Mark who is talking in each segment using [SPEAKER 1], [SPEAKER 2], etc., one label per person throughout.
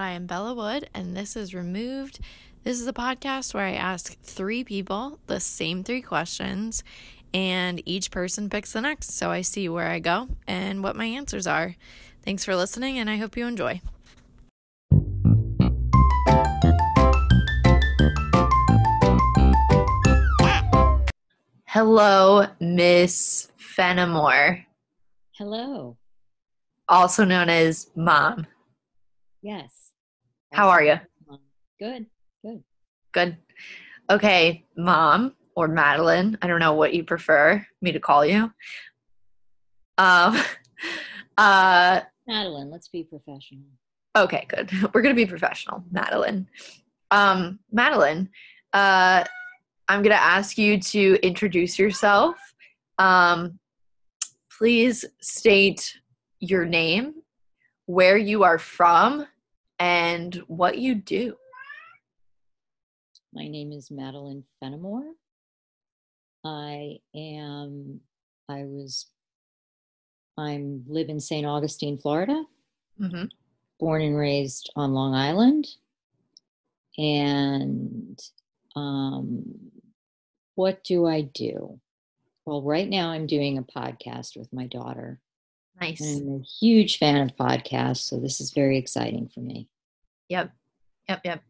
[SPEAKER 1] I am Bella Wood, and this is Removed. This is a podcast where I ask three people the same three questions, and each person picks the next. So I see where I go and what my answers are. Thanks for listening, and I hope you enjoy. Hello, Miss Fenimore,
[SPEAKER 2] Hello.
[SPEAKER 1] also known as Mom.
[SPEAKER 2] Yes.
[SPEAKER 1] How are you?
[SPEAKER 2] Good. Good.
[SPEAKER 1] Good. Okay, Mom or Madeline. I don't know what you prefer me to call you. Um, uh,
[SPEAKER 2] Madeline, let's be professional.
[SPEAKER 1] okay, good. We're gonna be professional, Madeline. Um, Madeline, uh, I'm gonna ask you to introduce yourself. Um, please state your name, where you are from, and what you do.
[SPEAKER 2] My name is Madeline Fenimore. I am, I was, I'm live in St. Augustine, Florida,
[SPEAKER 1] Mm-hmm.
[SPEAKER 2] born and raised on Long Island. And um, what do I do? Well, right now I'm doing a podcast with my daughter.
[SPEAKER 1] Nice.
[SPEAKER 2] I'm a huge fan of podcasts, so this is very exciting for me.
[SPEAKER 1] Yep. Yep. Yep.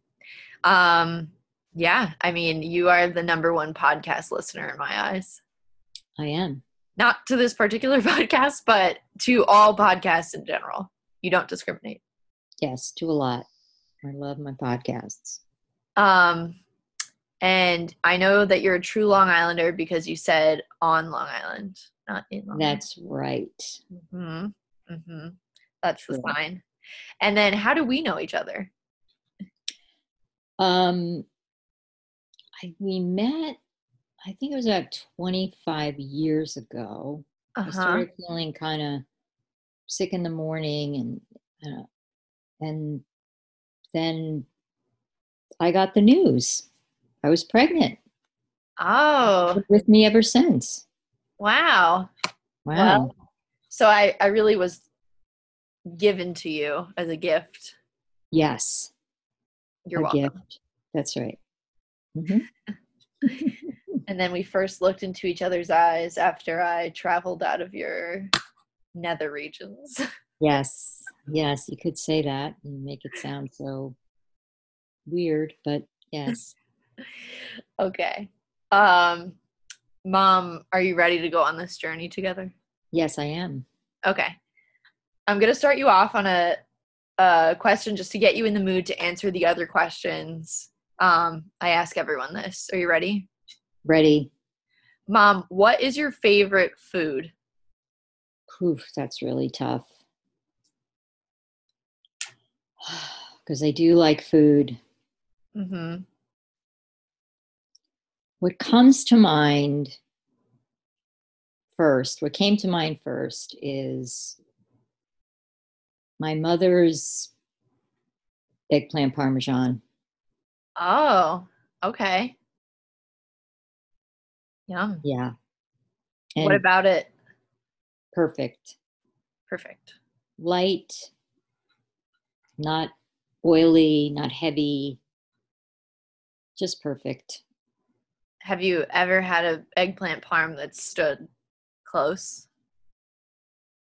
[SPEAKER 1] Um, yeah. I mean, you are the number one podcast listener in my eyes.
[SPEAKER 2] I am.
[SPEAKER 1] Not to this particular podcast, but to all podcasts in general. You don't discriminate.
[SPEAKER 2] Yes, do a lot. I love my podcasts.
[SPEAKER 1] Um, and I know that you're a true Long Islander because you said on Long Island, not in Long
[SPEAKER 2] That's right.
[SPEAKER 1] Island. hmm hmm That's the sign. And then how do we know each other?
[SPEAKER 2] Um, I, we met, I think it was about 25 years ago. I
[SPEAKER 1] Uh-huh.
[SPEAKER 2] started feeling kind of sick in the morning, and uh, and then I got the news. I was pregnant.
[SPEAKER 1] Oh,
[SPEAKER 2] With me ever since.
[SPEAKER 1] wow.
[SPEAKER 2] Wow.
[SPEAKER 1] Well, So I, I really was given to you as a gift.
[SPEAKER 2] yes.
[SPEAKER 1] You're
[SPEAKER 2] a
[SPEAKER 1] welcome.
[SPEAKER 2] gift. That's right. Mhm.
[SPEAKER 1] And then we first looked into each other's eyes after I traveled out of your nether regions.
[SPEAKER 2] Yes, yes, you could say that and make it sound so weird, but yes,
[SPEAKER 1] okay. Um mom, are you ready to go on this journey together?
[SPEAKER 2] yes, I am.
[SPEAKER 1] Okay. I'm going to start you off on a a question just to get you in the mood to answer the other questions. Um I ask everyone this. Are you ready?
[SPEAKER 2] Ready?
[SPEAKER 1] Mom, what is your favorite food?
[SPEAKER 2] Oof, that's really tough. Because I do like food.
[SPEAKER 1] Mhm.
[SPEAKER 2] What comes to mind first, what came to mind first is my mother's eggplant parmesan.
[SPEAKER 1] Oh, okay. Yum.
[SPEAKER 2] Yeah.
[SPEAKER 1] what about it?
[SPEAKER 2] perfect.
[SPEAKER 1] Perfect.
[SPEAKER 2] light, not oily, not heavy, just perfect.
[SPEAKER 1] Have you ever had an eggplant parm that stood close?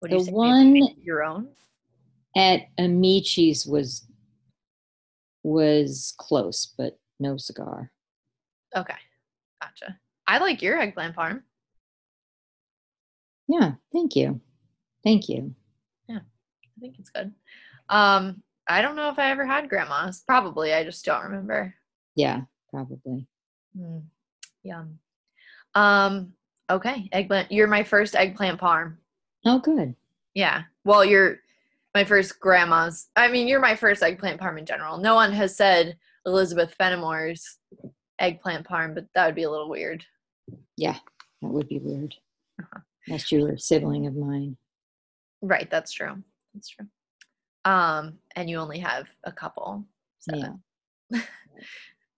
[SPEAKER 1] Would
[SPEAKER 2] The one-
[SPEAKER 1] make your own?
[SPEAKER 2] At Amici's was was close, but no cigar.
[SPEAKER 1] Okay, gotcha. I like your eggplant parm.
[SPEAKER 2] Yeah, thank you. Thank you.
[SPEAKER 1] Yeah, I think it's good. Um, I don't know if I ever had grandma's. Probably, I just don't remember.
[SPEAKER 2] Yeah, probably.
[SPEAKER 1] Mm, yum. Um, okay, eggplant. You're my first eggplant parm.
[SPEAKER 2] Oh, good.
[SPEAKER 1] Yeah. Well, you're my first grandma's. I mean, you're my first eggplant parm in general. No one has said Elizabeth Fenimore's eggplant parm, but that would be a little weird.
[SPEAKER 2] Yeah, that would be weird.
[SPEAKER 1] Uh-huh.
[SPEAKER 2] Unless you were a sibling of mine.
[SPEAKER 1] Right, that's true. That's true. Um, and you only have a couple.
[SPEAKER 2] Yeah.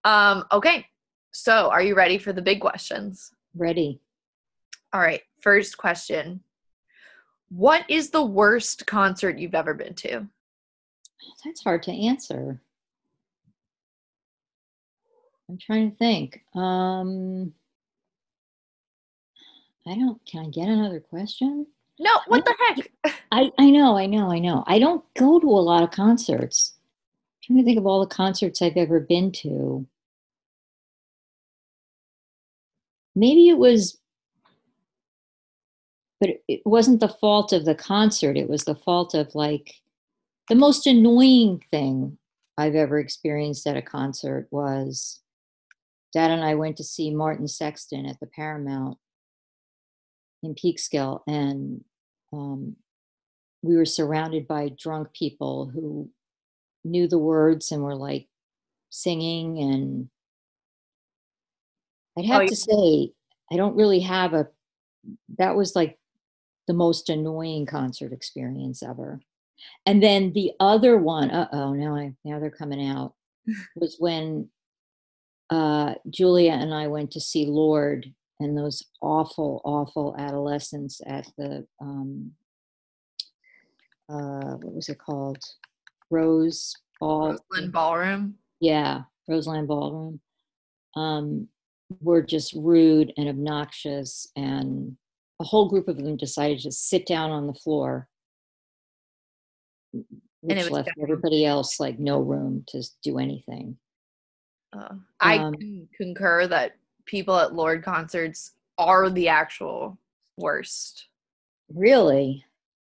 [SPEAKER 1] Um, okay. So are you ready for the big questions?
[SPEAKER 2] Ready.
[SPEAKER 1] All right. First question. What is the worst concert you've ever been to?
[SPEAKER 2] That's hard to answer. I'm trying to think. Um, I don't. Can I get another question?
[SPEAKER 1] No, what the heck?
[SPEAKER 2] I I know, I know, I know. I don't go to a lot of concerts. I'm trying to think of all the concerts I've ever been to. Maybe it was, but it- wasn't the fault of the concert. It was the fault of like the most annoying thing I've ever experienced at a concert was Dad and I went to see Martin Sexton at the Paramount in Peekskill, and um, we were surrounded by drunk people who knew the words and were like singing. And I'd have
[SPEAKER 1] Oh,
[SPEAKER 2] to say, I don't really have a, that was like the most annoying concert experience ever. And then the other one, uh oh, now I now they're coming out, was when uh, Julia and I went to see Lorde and those awful, awful adolescents at the um, uh, what was it called? Rose Ball.
[SPEAKER 1] Roseland Ballroom.
[SPEAKER 2] Yeah, Roseland Ballroom. Um, were just rude and obnoxious, and a whole group of them decided to sit down on the floor,
[SPEAKER 1] it
[SPEAKER 2] which
[SPEAKER 1] was
[SPEAKER 2] left everybody else like no room to do anything.
[SPEAKER 1] Uh, I
[SPEAKER 2] Um,
[SPEAKER 1] concur that people at Lorde concerts are the actual worst.
[SPEAKER 2] Really?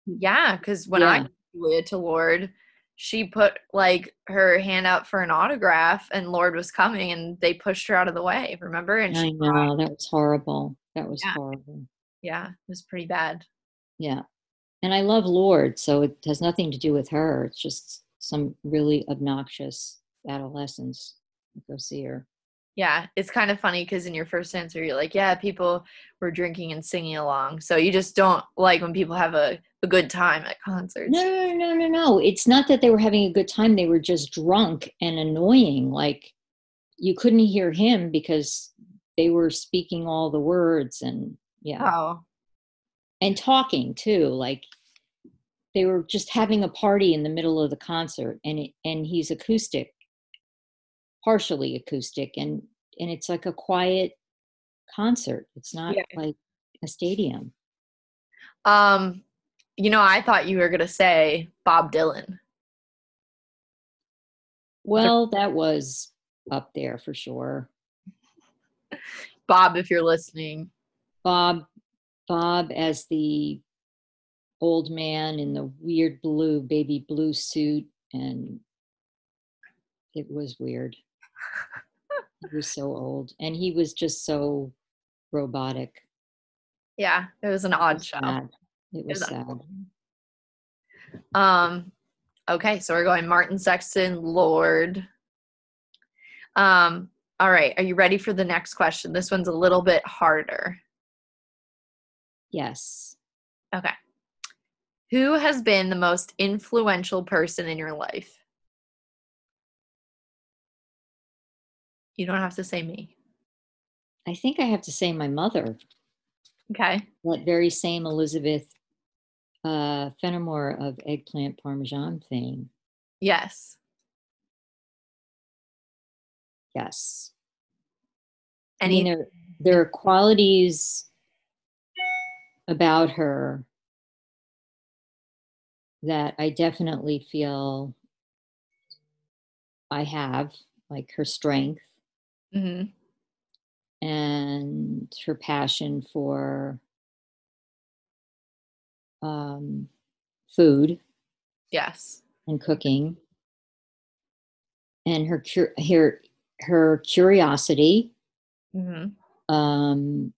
[SPEAKER 1] Yeah, because when I
[SPEAKER 2] Yeah.
[SPEAKER 1] took Julia to Lorde, she put like her hand out for an autograph, and Lorde was coming, and they pushed her out of the way. Remember? And
[SPEAKER 2] I
[SPEAKER 1] she,
[SPEAKER 2] know that was horrible. That was
[SPEAKER 1] Yeah.
[SPEAKER 2] horrible.
[SPEAKER 1] yeah, it was pretty bad.
[SPEAKER 2] Yeah. And I love Lorde, so it has nothing to do with her. It's just some really obnoxious adolescents. Go see her.
[SPEAKER 1] Yeah, it's kind of funny because in your first answer, you're like, yeah, people were drinking and singing along. So you just don't like when people have a, a good time at concerts.
[SPEAKER 2] No, no, no, no, no. It's not that they were having a good time. They were just drunk and annoying. Like you couldn't hear him because they were speaking all the words and yeah.
[SPEAKER 1] Oh,
[SPEAKER 2] and talking too like they were just having a party in the middle of the concert and it, and he's acoustic partially acoustic and and it's like a quiet concert it's not
[SPEAKER 1] Yeah.
[SPEAKER 2] like a stadium
[SPEAKER 1] um, you know, I thought you were gonna say Bob Dylan.
[SPEAKER 2] well that was up there for sure.
[SPEAKER 1] Bob, if you're listening,
[SPEAKER 2] bob bob as the old man in the weird blue baby blue suit and it was weird. He was so old and he was just so robotic.
[SPEAKER 1] Yeah, it was an odd show.
[SPEAKER 2] It
[SPEAKER 1] It
[SPEAKER 2] was
[SPEAKER 1] was
[SPEAKER 2] sad
[SPEAKER 1] Um, okay, so we're going Martin Sexton, Lorde. Um, all right, are you ready for the next question? This one's a little bit harder.
[SPEAKER 2] yes
[SPEAKER 1] Okay. Who has been the most influential person in your life? You don't have to say me.
[SPEAKER 2] i think i have to say my mother
[SPEAKER 1] Okay.
[SPEAKER 2] that very same elizabeth uh fenimore of eggplant parmesan fame
[SPEAKER 1] Yes.
[SPEAKER 2] yes I mean, there, there are qualities about her that I definitely feel I have, like her strength
[SPEAKER 1] Mhm.
[SPEAKER 2] and her passion for um, food
[SPEAKER 1] Yes.
[SPEAKER 2] and cooking, and her cur- her her curiosity,
[SPEAKER 1] hmm
[SPEAKER 2] um,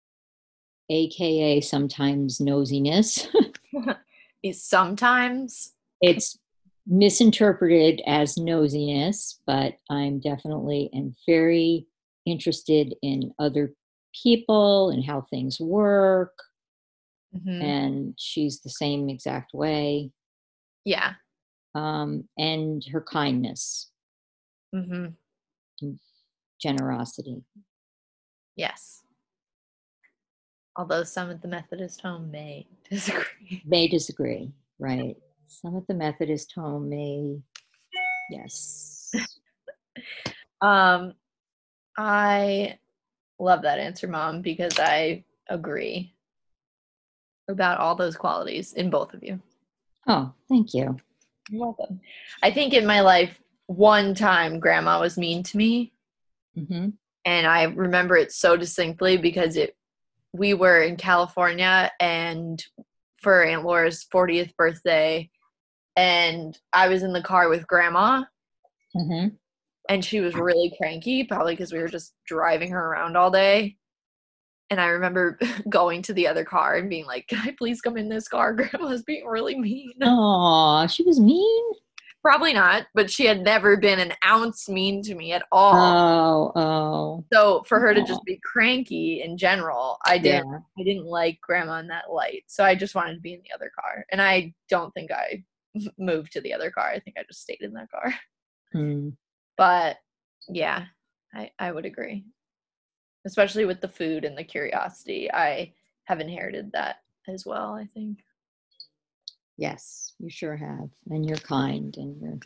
[SPEAKER 2] aka sometimes nosiness.
[SPEAKER 1] Is sometimes.
[SPEAKER 2] it's misinterpreted as nosiness, but I'm definitely and very interested in other people and how things work.
[SPEAKER 1] Mhm.
[SPEAKER 2] And she's the same exact way.
[SPEAKER 1] Yeah.
[SPEAKER 2] Um, and her kindness,
[SPEAKER 1] mm-hmm.
[SPEAKER 2] generosity.
[SPEAKER 1] Yes. Although some at the Methodist home may disagree.
[SPEAKER 2] May disagree, right? Some at the Methodist home may Yes.
[SPEAKER 1] Um, I love that answer, mom, because I agree about all those qualities in both of you.
[SPEAKER 2] Oh, thank you.
[SPEAKER 1] You're welcome. I think in my life, one time grandma was mean to me,
[SPEAKER 2] hmm
[SPEAKER 1] and I remember it so distinctly because it we were in California and for Aunt Laura's 40th birthday and I was in the car with grandma
[SPEAKER 2] hmm
[SPEAKER 1] and she was really cranky probably because we were just driving her around all day and I remember going to the other car and being like, "Can I please come in this car? Grandma's being really mean."
[SPEAKER 2] Oh, she was mean.
[SPEAKER 1] Probably not, but she had never been an ounce mean to me at all.
[SPEAKER 2] Oh, oh.
[SPEAKER 1] so for her to just be cranky in general, I didn't I didn't like grandma in that light. So I just wanted to be in the other car. And I don't think I moved to the other car. I think I just stayed in that car.
[SPEAKER 2] Mm.
[SPEAKER 1] But yeah, I, I would agree. Especially with the food and the curiosity. I have inherited that as well, I think.
[SPEAKER 2] Yes, you sure have. And you're kind and you're,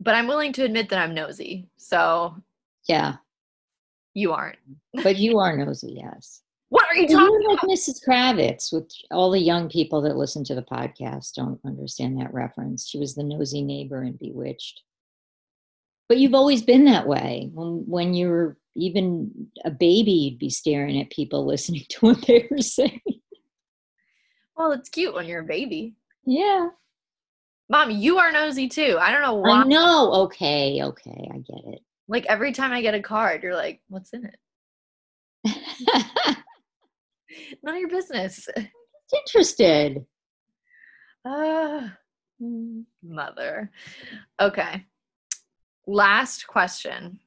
[SPEAKER 1] But I'm willing to admit that I'm nosy. So
[SPEAKER 2] yeah.
[SPEAKER 1] you aren't.
[SPEAKER 2] But you are nosy, yes.
[SPEAKER 1] What are you talking
[SPEAKER 2] You're like
[SPEAKER 1] about?
[SPEAKER 2] Mrs. Kravitz, which all the young people that listen to the podcast don't understand that reference. She was the nosy neighbor in Bewitched. But you've always been that way. When when you were even a baby, you'd be staring at people listening to what they were saying.
[SPEAKER 1] Well, it's cute when you're a baby.
[SPEAKER 2] Yeah.
[SPEAKER 1] Mom, you are nosy too. I don't know why.
[SPEAKER 2] I know. Okay, okay, I get it.
[SPEAKER 1] Like every time I get a card, you're like, what's in it? None of your business.
[SPEAKER 2] Interested.
[SPEAKER 1] Ah, mother. Okay. Last question.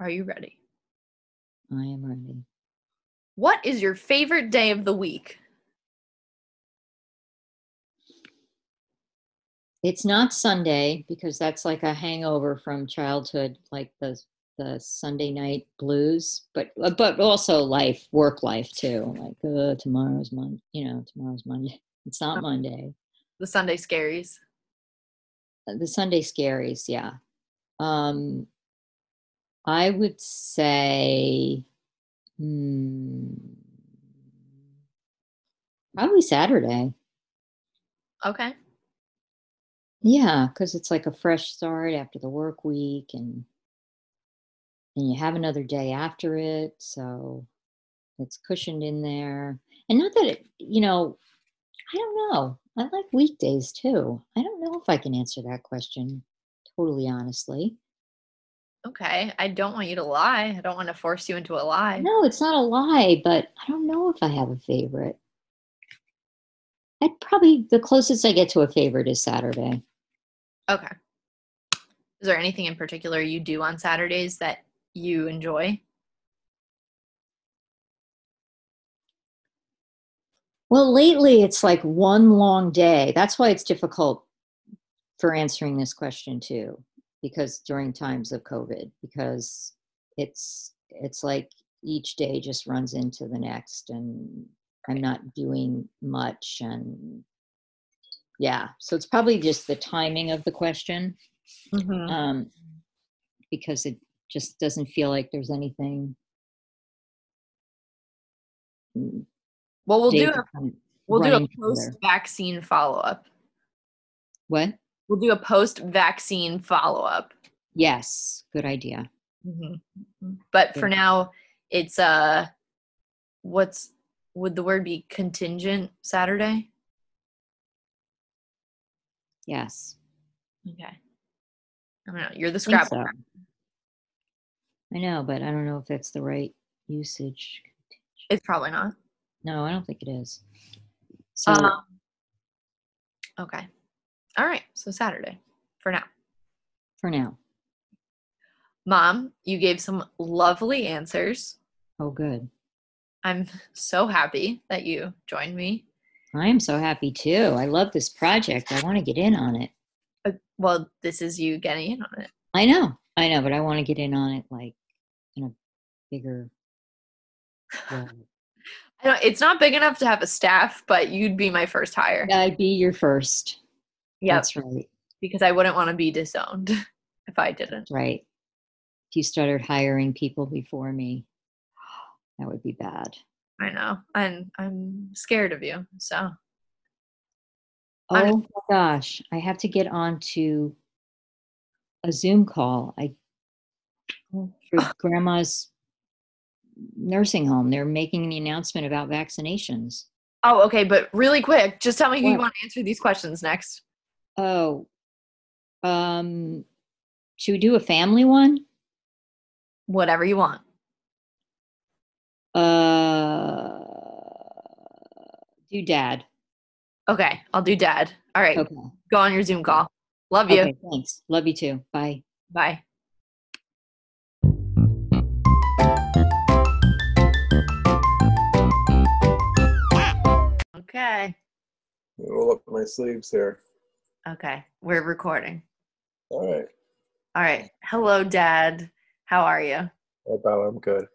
[SPEAKER 1] Are you ready?
[SPEAKER 2] I am ready.
[SPEAKER 1] What is your favorite day of the week?
[SPEAKER 2] It's not Sunday because that's like a hangover from childhood, like the the Sunday night blues. But uh, but also life, work life too. Like uh, tomorrow's Monday, you know, tomorrow's Monday. It's not Monday.
[SPEAKER 1] The Sunday scaries.
[SPEAKER 2] Uh, The Sunday scaries, yeah. Um, I would say, hmm, probably Saturday.
[SPEAKER 1] Okay.
[SPEAKER 2] Yeah, because it's like a fresh start after the work week and and you have another day after it, so it's cushioned in there. And not that it, you know, I don't know. I like weekdays too. I don't know if I can answer that question totally honestly.
[SPEAKER 1] Okay. I don't want you to lie. I don't want to force you into a lie.
[SPEAKER 2] No, it's not a lie, but I don't know if I have a favorite. I'd probably the closest I get to a favorite is Saturday.
[SPEAKER 1] Okay. Is there anything in particular you do on Saturdays that you enjoy?
[SPEAKER 2] Well, lately it's like one long day. That's why it's difficult for answering this question too, because during times of COVID, because it's it's like each day just runs into the next, and I'm not doing much, and yeah, so it's probably just the timing of the question,
[SPEAKER 1] Mm-hmm.
[SPEAKER 2] um, because it just doesn't feel like there's anything.
[SPEAKER 1] Well, we'll do a we'll do a post vaccine follow up.
[SPEAKER 2] What?
[SPEAKER 1] We'll do a post vaccine follow up.
[SPEAKER 2] Yes, good idea.
[SPEAKER 1] But for now, it's uh, what's would the word be contingent Saturday?
[SPEAKER 2] Yes.
[SPEAKER 1] Okay. I don't know. You're the
[SPEAKER 2] I
[SPEAKER 1] Scrabble.
[SPEAKER 2] so. I know, but I don't know if that's the right usage.
[SPEAKER 1] It's probably not.
[SPEAKER 2] No, I don't think it is. So
[SPEAKER 1] Um, okay. All right. So Saturday for now.
[SPEAKER 2] for now.
[SPEAKER 1] Mom, you gave some lovely answers.
[SPEAKER 2] Oh, good.
[SPEAKER 1] I'm so happy that you joined me.
[SPEAKER 2] I am so happy too. I love this project. I want to get in on it.
[SPEAKER 1] Uh, well, this is you getting in on it.
[SPEAKER 2] I know, I know, but I want to get in on it like in a bigger.
[SPEAKER 1] I don't, it's not big enough to have a staff, but you'd be my first hire.
[SPEAKER 2] I'd be your first.
[SPEAKER 1] Yep.
[SPEAKER 2] That's right.
[SPEAKER 1] because I wouldn't want to be disowned if I didn't.
[SPEAKER 2] Right. If you started hiring people before me, that would be bad.
[SPEAKER 1] I know. And I'm scared of you. So
[SPEAKER 2] Oh
[SPEAKER 1] I'm-
[SPEAKER 2] my gosh, I have to get on to a Zoom call. I oh. for grandma's nursing home. They're making the announcement about vaccinations.
[SPEAKER 1] Oh, okay, but really quick, just tell me who you want to answer these questions next.
[SPEAKER 2] Oh, um, should we do a family one?
[SPEAKER 1] Whatever you want.
[SPEAKER 2] Uh, do dad.
[SPEAKER 1] Okay, I'll do dad. All right,
[SPEAKER 2] Okay.
[SPEAKER 1] go on your Zoom call. Love you.
[SPEAKER 2] Okay. Thanks. Love you too. Bye.
[SPEAKER 1] Bye. Okay.
[SPEAKER 3] Roll up my sleeves here.
[SPEAKER 1] Okay. We're recording.
[SPEAKER 3] All right.
[SPEAKER 1] All right. Hello, Dad. How are you?
[SPEAKER 3] How about I'm good.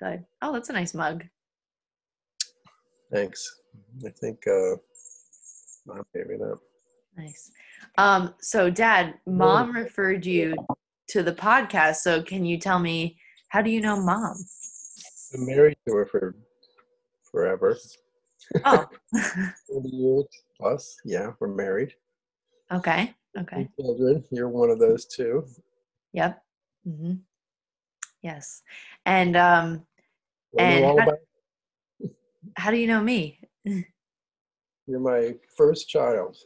[SPEAKER 1] Good. Oh, that's a nice mug.
[SPEAKER 3] Thanks. I think uh mom gave me that.
[SPEAKER 1] Nice. Um, so Dad, mom referred you to the podcast. So can you tell me how do you know mom?
[SPEAKER 3] Been married to her for forever.
[SPEAKER 1] Oh.
[SPEAKER 3] 40 years plus. Yeah, we're married.
[SPEAKER 1] Okay. Okay.
[SPEAKER 3] Children. You're one of those two.
[SPEAKER 1] Yep. hmm Yes. And um, And how-
[SPEAKER 3] about
[SPEAKER 1] how do you know me?
[SPEAKER 3] you're my first child.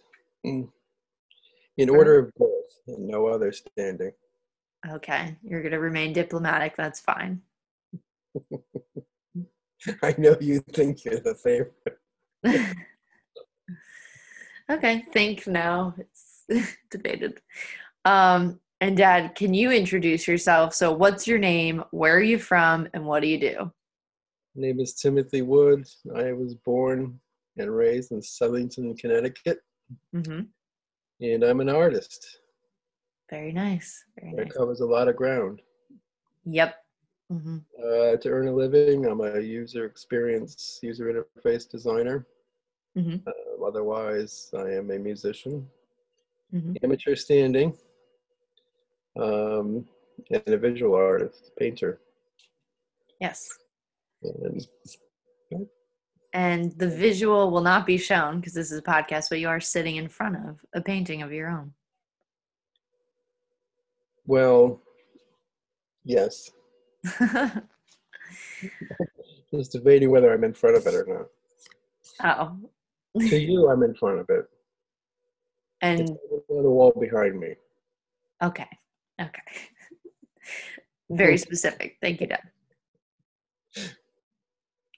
[SPEAKER 3] Mm. In order of birth, and no other standing.
[SPEAKER 1] Okay. You're going to remain diplomatic. That's fine.
[SPEAKER 3] I know you think you're the favorite.
[SPEAKER 1] okay. Think no. It's debated. Um, and Dad, can you introduce yourself? So, what's your name? Where are you from? And what do you do?
[SPEAKER 3] My name is Timothy Wood. I was born and raised in Southington, Connecticut,
[SPEAKER 1] Mm-hmm.
[SPEAKER 3] and I'm an artist.
[SPEAKER 1] Very nice. Very
[SPEAKER 3] That
[SPEAKER 1] nice.
[SPEAKER 3] covers a lot of ground.
[SPEAKER 1] Yep. Mm-hmm.
[SPEAKER 3] Uh, to earn a living, I'm a user experience, user interface designer.
[SPEAKER 1] Mhm.
[SPEAKER 3] Uh, otherwise, I am a musician,
[SPEAKER 1] hmm
[SPEAKER 3] amateur standing, um, and a visual artist, painter.
[SPEAKER 1] Yes.
[SPEAKER 3] And
[SPEAKER 1] And the visual will not be shown because this is a podcast, but you are sitting in front of a painting of your own.
[SPEAKER 3] well, yes, just debating whether I'm in front of it or not.
[SPEAKER 1] oh.
[SPEAKER 3] To you, I'm in front of it. It's
[SPEAKER 1] And
[SPEAKER 3] on the wall behind me.
[SPEAKER 1] okay. Okay. Very specific. Thank you, Dad.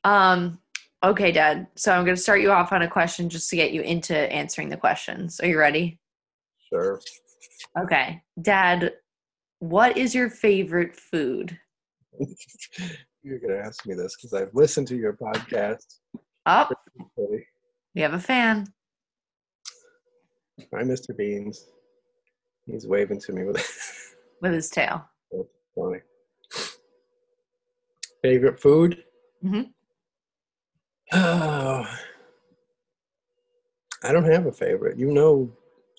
[SPEAKER 1] Um, okay, Dad. So I'm gonna start you off on a question just to get you into answering the questions. Are you ready?
[SPEAKER 3] Sure.
[SPEAKER 1] Okay. Dad, what is your favorite food?
[SPEAKER 3] You're going to ask me this because I've listened to your podcast.
[SPEAKER 1] Oh. We have a fan.
[SPEAKER 3] Hi, Mr. Beans. He's waving to me with
[SPEAKER 1] with his tail.
[SPEAKER 3] funny. Favorite food?
[SPEAKER 1] Mm-hmm.
[SPEAKER 3] Oh, I don't have a favorite. You know,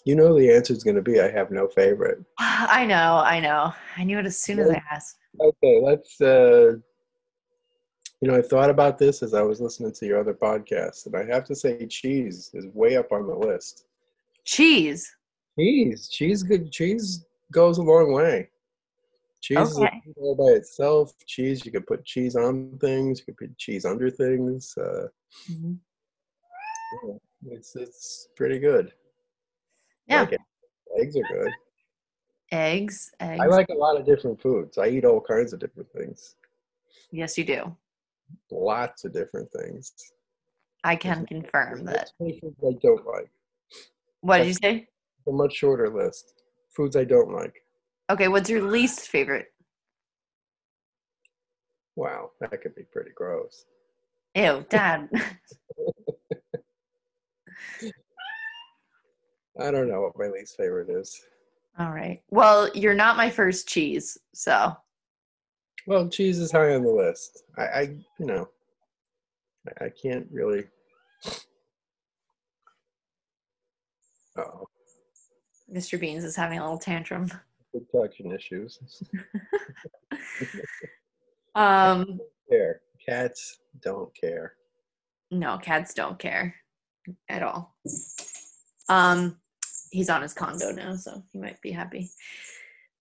[SPEAKER 3] you know the answer is going to be I have no favorite.
[SPEAKER 1] I know, I know. I knew it as soon as I asked.
[SPEAKER 3] Okay, let's. Uh, you know, I thought about this as I was listening to your other podcast, and I have to say, cheese is way up on the list.
[SPEAKER 1] Cheese.
[SPEAKER 3] Cheese, cheese, good cheese goes a long way. Cheese
[SPEAKER 1] Okay.
[SPEAKER 3] food all by itself. Cheese, you could put cheese on things. You could put cheese under things. Uh,
[SPEAKER 1] Mhm.
[SPEAKER 3] yeah, it's it's pretty good.
[SPEAKER 1] Yeah.
[SPEAKER 3] Like eggs are good.
[SPEAKER 1] Eggs. Eggs.
[SPEAKER 3] I like a lot of different foods. I eat all kinds of different things.
[SPEAKER 1] yes, you do.
[SPEAKER 3] Lots of different things.
[SPEAKER 1] I can confirm that.
[SPEAKER 3] There's foods I don't like.
[SPEAKER 1] What did you say?
[SPEAKER 3] A much shorter list. Foods I don't like.
[SPEAKER 1] Okay, what's your least favorite?
[SPEAKER 3] Wow, that could be pretty gross.
[SPEAKER 1] Ew, Dad.
[SPEAKER 3] I don't know what my least favorite is.
[SPEAKER 1] All right. Well, you're not my first cheese, so
[SPEAKER 3] Well, cheese is high on the list. I, I you know, I, I can't really. Oh,
[SPEAKER 1] Mr. Beans is having a little tantrum.
[SPEAKER 3] Protection issues.
[SPEAKER 1] Um,
[SPEAKER 3] Care. Cats don't care.
[SPEAKER 1] no, cats don't care at all. Um, he's on his condo now, so he might be happy.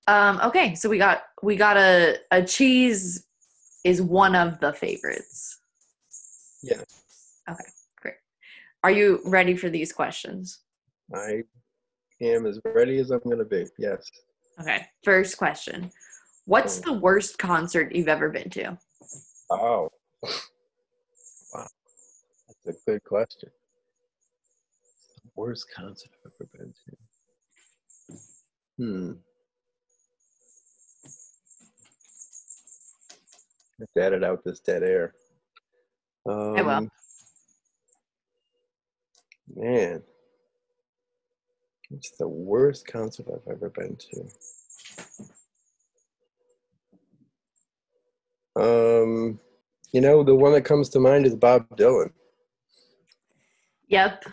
[SPEAKER 1] Um, okay, so we got we got a a cheese is one of the favorites.
[SPEAKER 3] Yeah.
[SPEAKER 1] Okay, great. Are you ready for these questions?
[SPEAKER 3] I am as ready as I'm going to be. Yes.
[SPEAKER 1] Okay, first question. What's the worst concert you've ever been to?
[SPEAKER 3] Oh. Wow. That's a good question. Worst concert I've ever been to. Hmm. Have to edit out this dead air. Um,
[SPEAKER 1] I will.
[SPEAKER 3] Man. It's the worst concert I've ever been to. Um, you know, the one that comes to mind is Bob Dylan
[SPEAKER 1] Yep.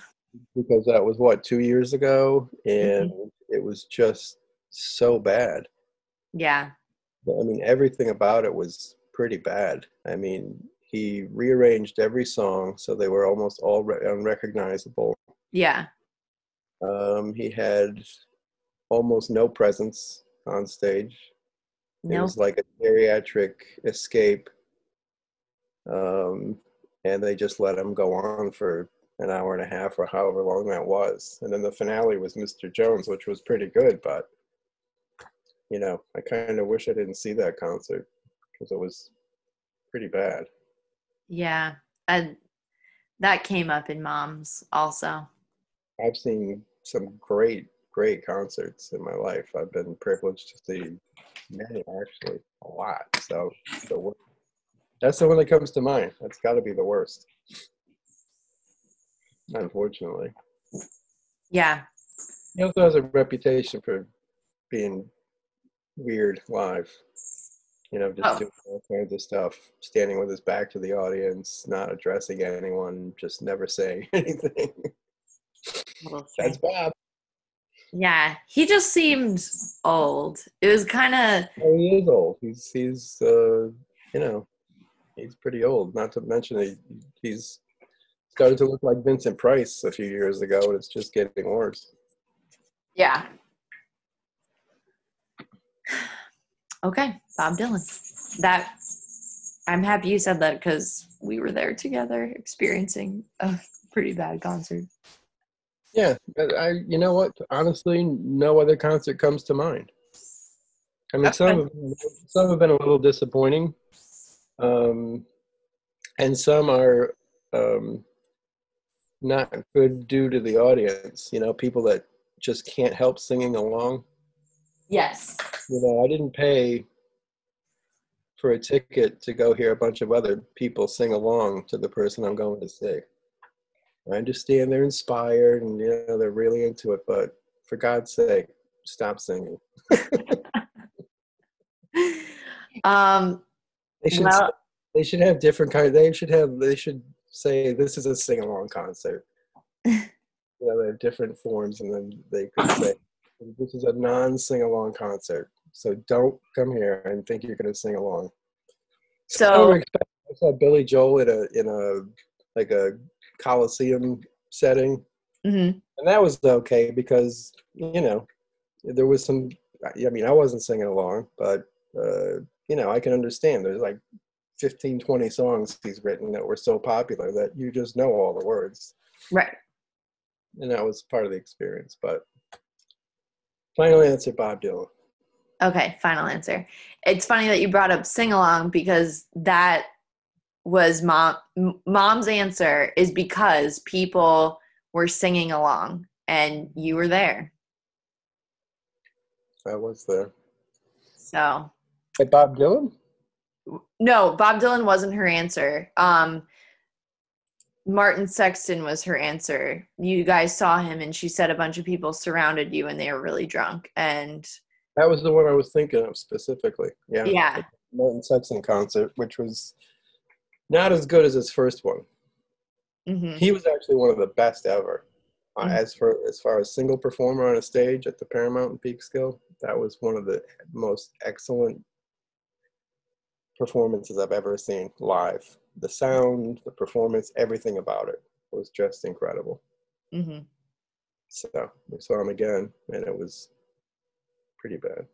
[SPEAKER 3] because that was what two years ago, and it was just so bad.
[SPEAKER 1] Yeah.
[SPEAKER 3] I mean, everything about it was pretty bad. I mean, he rearranged every song so they were almost all re- unrecognizable.
[SPEAKER 1] Yeah.
[SPEAKER 3] Um, he had almost no presence on stage. It was like a geriatric escape. Um, and they just let him go on for an hour and a half or however long that was. And then the finale was Mr. Jones, which was pretty good, but you know, I kind of wish I didn't see that concert because it was pretty bad.
[SPEAKER 1] Yeah. And that came up in moms also.
[SPEAKER 3] I've seen some great, great concerts in my life. I've been privileged to see many, actually, a lot. So the that's the one that comes to mind. That's got to be the worst. Unfortunately,
[SPEAKER 1] Yeah.
[SPEAKER 3] he also has a reputation for being weird live. You know, just
[SPEAKER 1] Oh.
[SPEAKER 3] doing all kinds of stuff, standing with his back to the audience, not addressing anyone, just never saying anything. That's. Bob.
[SPEAKER 1] Yeah. He just seemed old. It was kind of
[SPEAKER 3] Oh, he is old. He's he's uh, you know, he's pretty old. Not to mention he, he's started to look like Vincent Price a few years ago, and it's just getting worse.
[SPEAKER 1] yeah. Okay, Bob Dylan. That I'm happy you said that because we were there together experiencing a pretty bad concert.
[SPEAKER 3] Yeah, I you know what? Honestly, no other concert comes to mind. I mean, some have, some have been a little disappointing, um, and some are um, not good due to the audience. You know, people that just can't help singing along.
[SPEAKER 1] Yes.
[SPEAKER 3] You know, I didn't pay for a ticket to go hear a bunch of other people sing along to the person I'm going to see. I understand they're inspired and you know they're really into it, but for God's sake, stop singing.
[SPEAKER 1] Um,
[SPEAKER 3] They should
[SPEAKER 1] well,
[SPEAKER 3] they should have different kind. They should have they should say this is a sing along concert. you know, they have different forms, and then they could say this is a non sing along concert. So don't come here and think you're going to sing along.
[SPEAKER 1] So
[SPEAKER 3] I saw Billy Joel in a in a like a coliseum setting,
[SPEAKER 1] mhm.
[SPEAKER 3] and that was okay because you know there was some. I mean, I wasn't singing along, but uh, you know, I can understand. There's like 15, 20 songs he's written that were so popular that you just know all the words,
[SPEAKER 1] right.
[SPEAKER 3] and that was part of the experience. But final answer, Bob Dylan.
[SPEAKER 1] Okay, final answer. It's funny that you brought up sing along because that was mom mom's answer is because people were singing along and you were there.
[SPEAKER 3] I was there.
[SPEAKER 1] So,
[SPEAKER 3] Hey, Bob Dylan.
[SPEAKER 1] no, Bob Dylan wasn't her answer. Um Martin Sexton was her answer. You guys saw him and she said a bunch of people surrounded you and they were really drunk and
[SPEAKER 3] That was the one I was thinking of specifically. Yeah.
[SPEAKER 1] yeah.
[SPEAKER 3] Martin Sexton concert, which was not as good as his first one.
[SPEAKER 1] Mhm.
[SPEAKER 3] He was actually one of the best ever, Uh,
[SPEAKER 1] Mhm.
[SPEAKER 3] As for as far as single performer on a stage at the Paramount in Peekskill, that was one of the most excellent performances I've ever seen live. The sound, the performance, everything about it was just incredible.
[SPEAKER 1] hmm
[SPEAKER 3] So we saw him again, and it was pretty bad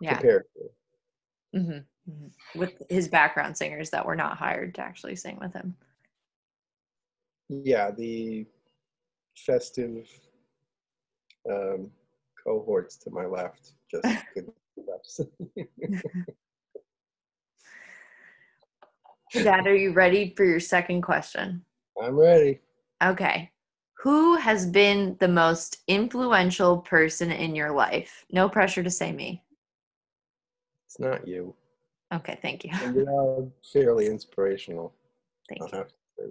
[SPEAKER 1] Yeah.
[SPEAKER 3] compared to.
[SPEAKER 1] hmm hmm With his background singers that were not hired to actually sing with him.
[SPEAKER 3] Yeah, the festive um, cohorts to my left just couldn't.
[SPEAKER 1] Dad, are you ready for your second question?
[SPEAKER 3] I'm ready.
[SPEAKER 1] Okay. Who has been the most influential person in your life? No pressure to say me.
[SPEAKER 3] It's not you.
[SPEAKER 1] Okay, thank you.
[SPEAKER 3] And you are fairly inspirational.
[SPEAKER 1] Thank
[SPEAKER 3] I'll
[SPEAKER 1] you.
[SPEAKER 3] have to say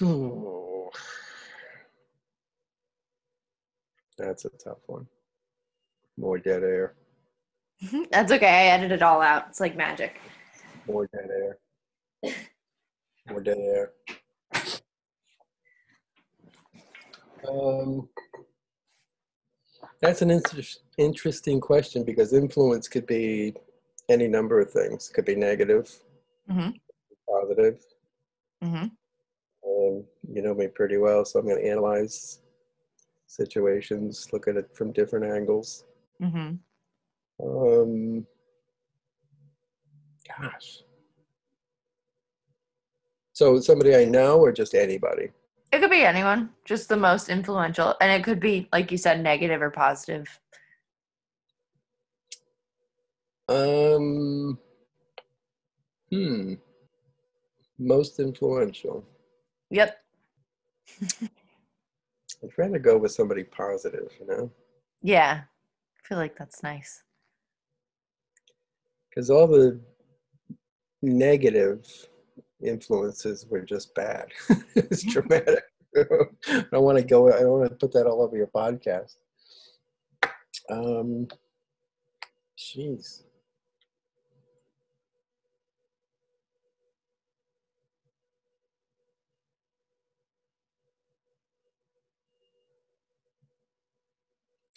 [SPEAKER 3] that. That's a tough one. More dead air.
[SPEAKER 1] That's okay. I edited it all out. It's like magic.
[SPEAKER 3] More dead air. More dead air. Um, that's an inter- interesting question because influence could be any number of things. It could be negative,
[SPEAKER 1] Mhm.
[SPEAKER 3] positive.
[SPEAKER 1] hmm
[SPEAKER 3] Um, you know me pretty well, so I'm going to analyze situations, look at it from different angles.
[SPEAKER 1] hmm
[SPEAKER 3] Um, gosh. So somebody I know or just anybody?
[SPEAKER 1] It could be anyone, just the most influential. And it could be, like you said, negative or positive.
[SPEAKER 3] Um, hmm. Most influential.
[SPEAKER 1] Yep.
[SPEAKER 3] I'd rather go with somebody positive, you know,
[SPEAKER 1] Yeah. I feel like that's nice.
[SPEAKER 3] because all the negative influences were just bad. it's dramatic. I don't want to go. I don't want to put that all over your podcast. Um, jeez.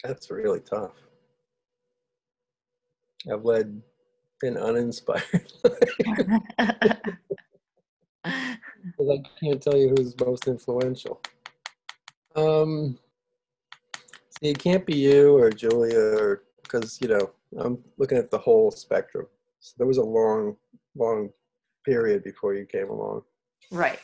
[SPEAKER 3] That's really tough. I've led an uninspired life. Because I can't tell you who's most influential. Um, see, it can't be you or Julia, or because you know I'm looking at the whole spectrum. So there was a long, long period before you came along.
[SPEAKER 1] right.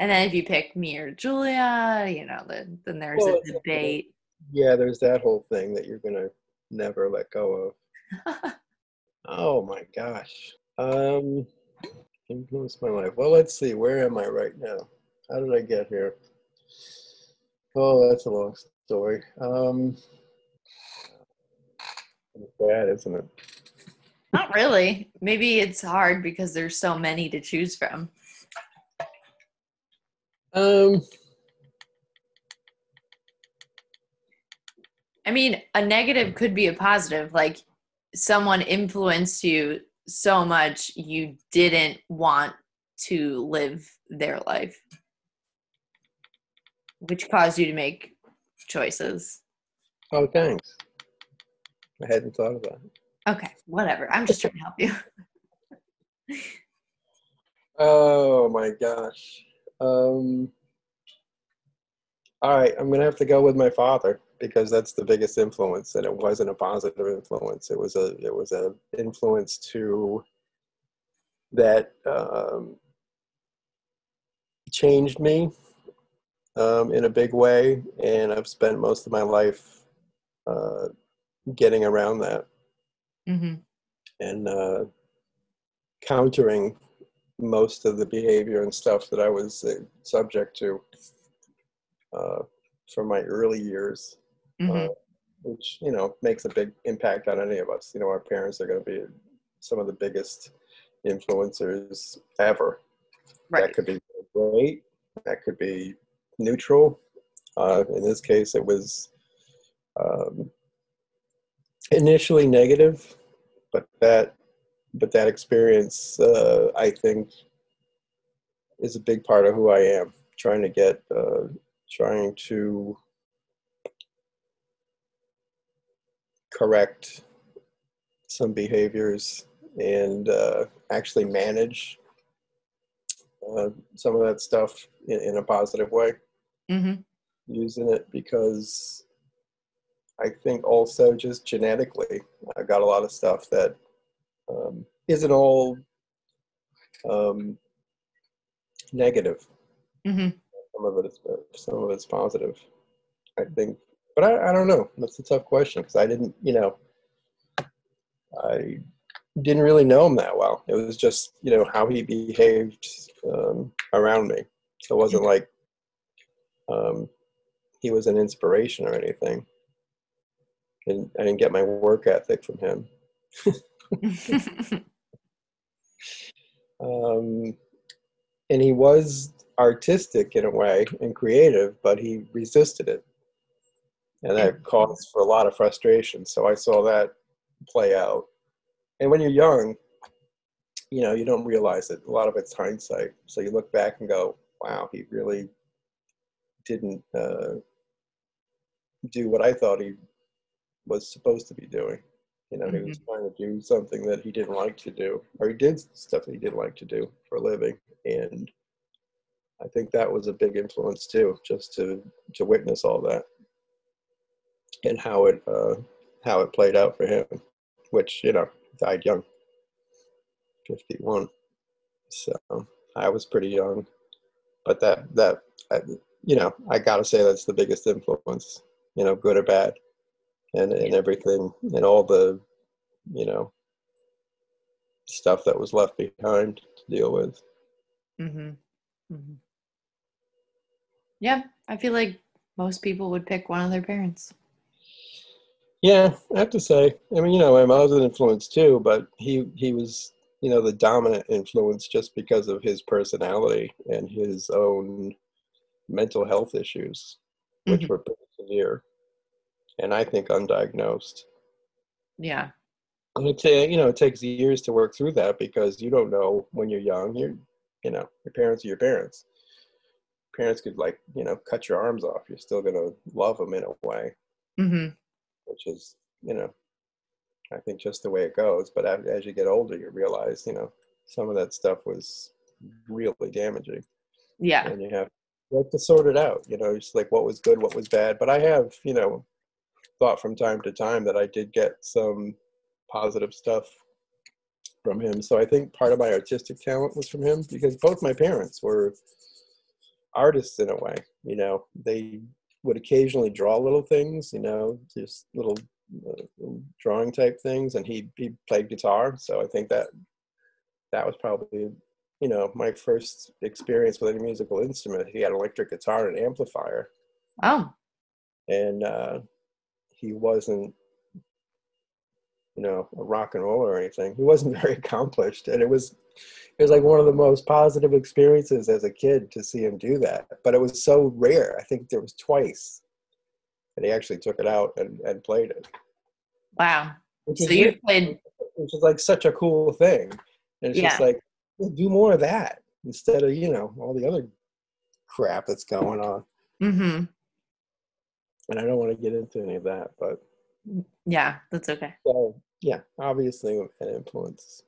[SPEAKER 1] And then if you pick me or Julia, you know, then, then there's
[SPEAKER 3] Well,
[SPEAKER 1] a debate.
[SPEAKER 3] Yeah, there's that whole thing that you're gonna never let go of. Oh my gosh. Um, influenced my life. Well, let's see. Where am I right now? How did I get here? Oh, that's a long story. Um, it's bad, isn't it?
[SPEAKER 1] Not really. Maybe it's hard because there's so many to choose from.
[SPEAKER 3] Um,
[SPEAKER 1] I mean, a negative could be a positive. Like someone influenced you so much you didn't want to live their life, which caused you to make choices.
[SPEAKER 3] oh, thanks. I hadn't thought of that.
[SPEAKER 1] Okay, whatever. I'm just trying to help you.
[SPEAKER 3] Oh my gosh. Um, all right, I'm gonna have to go with my father because that's the biggest influence, and it wasn't a positive influence. It was a it was a influence to that um, changed me um, in a big way, and I've spent most of my life uh, getting around that.
[SPEAKER 1] Hmm
[SPEAKER 3] and uh, countering most of the behavior and stuff that I was uh, subject to uh, from my early years,
[SPEAKER 1] hmm
[SPEAKER 3] uh, which you know makes a big impact on any of us. You know, our parents are going to be some of the biggest influencers ever.
[SPEAKER 1] Right.
[SPEAKER 3] That could be great. That could be neutral. Uh, in this case, it was um, initially negative, but that but that experience, uh, I think, is a big part of who I am trying to get uh, trying to correct some behaviors and uh, actually manage uh, some of that stuff in, in a positive way
[SPEAKER 1] hmm
[SPEAKER 3] using it because I think also just genetically, I got a lot of stuff that um, not all um, negative.
[SPEAKER 1] hmm
[SPEAKER 3] Some of it is some of it's positive. I think, but I, I don't know. That's a tough question because I didn't, you know, I didn't really know him that well. It was just, you know, how he behaved um, around me. So it wasn't like um, he was an inspiration or anything. And I didn't get my work ethic from him. um, and he was artistic in a way and creative, but he resisted it. And that caused for a lot of frustration. So I saw that play out. And when you're young, you know, you don't realize it. A lot of it's hindsight. So you look back and go, wow, he really didn't uh, do what I thought he was supposed to be doing. You know, mm-hmm. he was mm-hmm. trying to do something that he didn't like to do, or he did stuff that he didn't like to do for a living. And I think that was a big influence too, just to to witness all that and how it uh, how it played out for him, which you know died young, fifty one. So I was pretty young, but that that I, you know I gotta say that's the biggest influence you know, good or bad, and and everything, and all the, you know, stuff that was left behind to deal with.
[SPEAKER 1] Mm-hmm. mm-hmm. Yeah, I feel like most people would pick one of their parents.
[SPEAKER 3] Yeah, I have to say. I mean, you know, my mom was an influence too, but he he was, you know, the dominant influence just because of his personality and his own mental health issues, which mm-hmm. were pretty severe and I think undiagnosed.
[SPEAKER 1] Yeah.
[SPEAKER 3] And it you know it takes years to work through that because you don't know when you're young. You're you know your parents are your parents. Parents could like you know cut your arms off. You're still gonna love them in a way,
[SPEAKER 1] mm-hmm.
[SPEAKER 3] Which is you know I think just the way it goes. But as, you get older, you realize you know some of that stuff was really damaging.
[SPEAKER 1] Yeah.
[SPEAKER 3] And you have you have to sort it out. You know, just like what was good, what was bad. But I have you know thought from time to time that I did get some positive stuff from him. So I think part of my artistic talent was from him because both my parents were artists in a way. You know, they would occasionally draw little things, you know, just little, uh, drawing type things, and he he played guitar. So I think that that was probably you know my first experience with any musical instrument. He had an electric guitar and an amplifier.
[SPEAKER 1] Oh.
[SPEAKER 3] And uh, he wasn't you know a rock and roll or anything he wasn't very accomplished and it was it was like one of the most positive experiences as a kid to see him do that but it was so rare. I think there was twice that he actually took it out and, and played it.
[SPEAKER 1] Wow. So you played
[SPEAKER 3] which is like such a cool thing. And it's yeah. just like well, do more of that instead of you know all the other crap that's going on.
[SPEAKER 1] Mm-hmm.
[SPEAKER 3] And I don't want to get into any of that, but
[SPEAKER 1] yeah, that's okay.
[SPEAKER 3] So yeah, obviously an influence,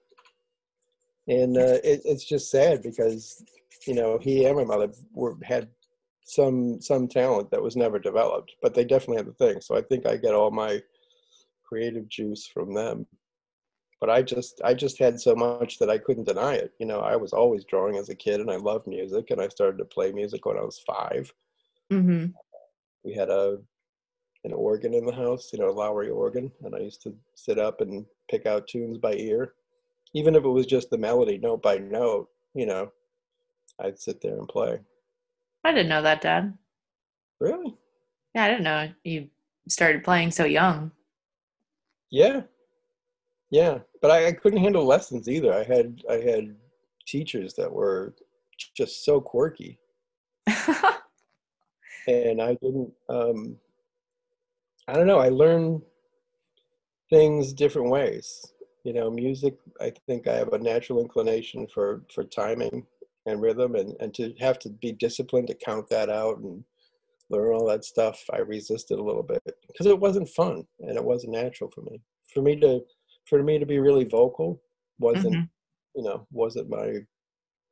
[SPEAKER 3] and uh, it, it's just sad because you know he and my mother were had some some talent that was never developed, but they definitely had the thing. So I think I get all my creative juice from them. But I just I just had so much that I couldn't deny it. You know, I was always drawing as a kid, and I loved music, and I started to play music when I was 5
[SPEAKER 1] mm-hmm.
[SPEAKER 3] We had a an organ in the house, you know, a Lowrey organ, and I used to sit up and pick out tunes by ear, even if it was just the melody, note by note. You know, I'd sit there and play.
[SPEAKER 1] I didn't know that, Dad.
[SPEAKER 3] Really?
[SPEAKER 1] Yeah, I didn't know you started playing so young.
[SPEAKER 3] Yeah, yeah, but I, I couldn't handle lessons either. I had I had teachers that were just so quirky, and I didn't. Um, I don't know. I learned things different ways. You know, music. I think I have a natural inclination for for timing and rhythm and, and to have to be disciplined to count that out and learn all that stuff i resisted a little bit because it wasn't fun and it wasn't natural for me for me to for me to be really vocal wasn't
[SPEAKER 1] Mhm.
[SPEAKER 3] you know wasn't my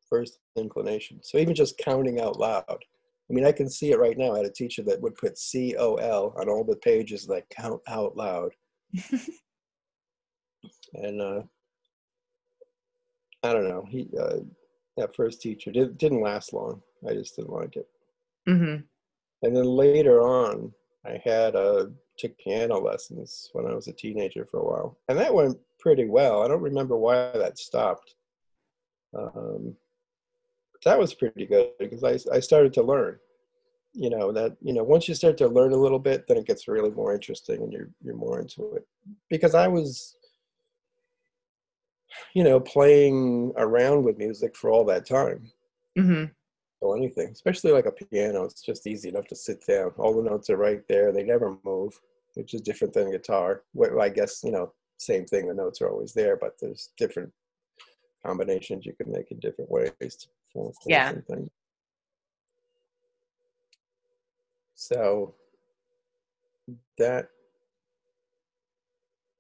[SPEAKER 3] first inclination so even just counting out loud i mean i can see it right now i had a teacher that would put c-o-l on all the pages like count out loud and uh i don't know. He uh that first teacher did, didn't last long. I just didn't like it.
[SPEAKER 1] Mhm.
[SPEAKER 3] and then later on i had uh took piano lessons when i was a teenager for a while. And that went pretty well. I don't remember why that stopped. Um that was pretty good because I, I started to learn. You know that you know once you start to learn a little bit then it gets really more interesting and you're you're more into it. Because i was you know playing around with music for all that time.
[SPEAKER 1] Mhm.
[SPEAKER 3] or anything. Especially like a piano it's just easy enough to sit down. All the notes are right there. They never move which is different than guitar. Well i guess you know same thing the notes are always there but there's different combinations you can make in different ways to the
[SPEAKER 1] Yeah.
[SPEAKER 3] so that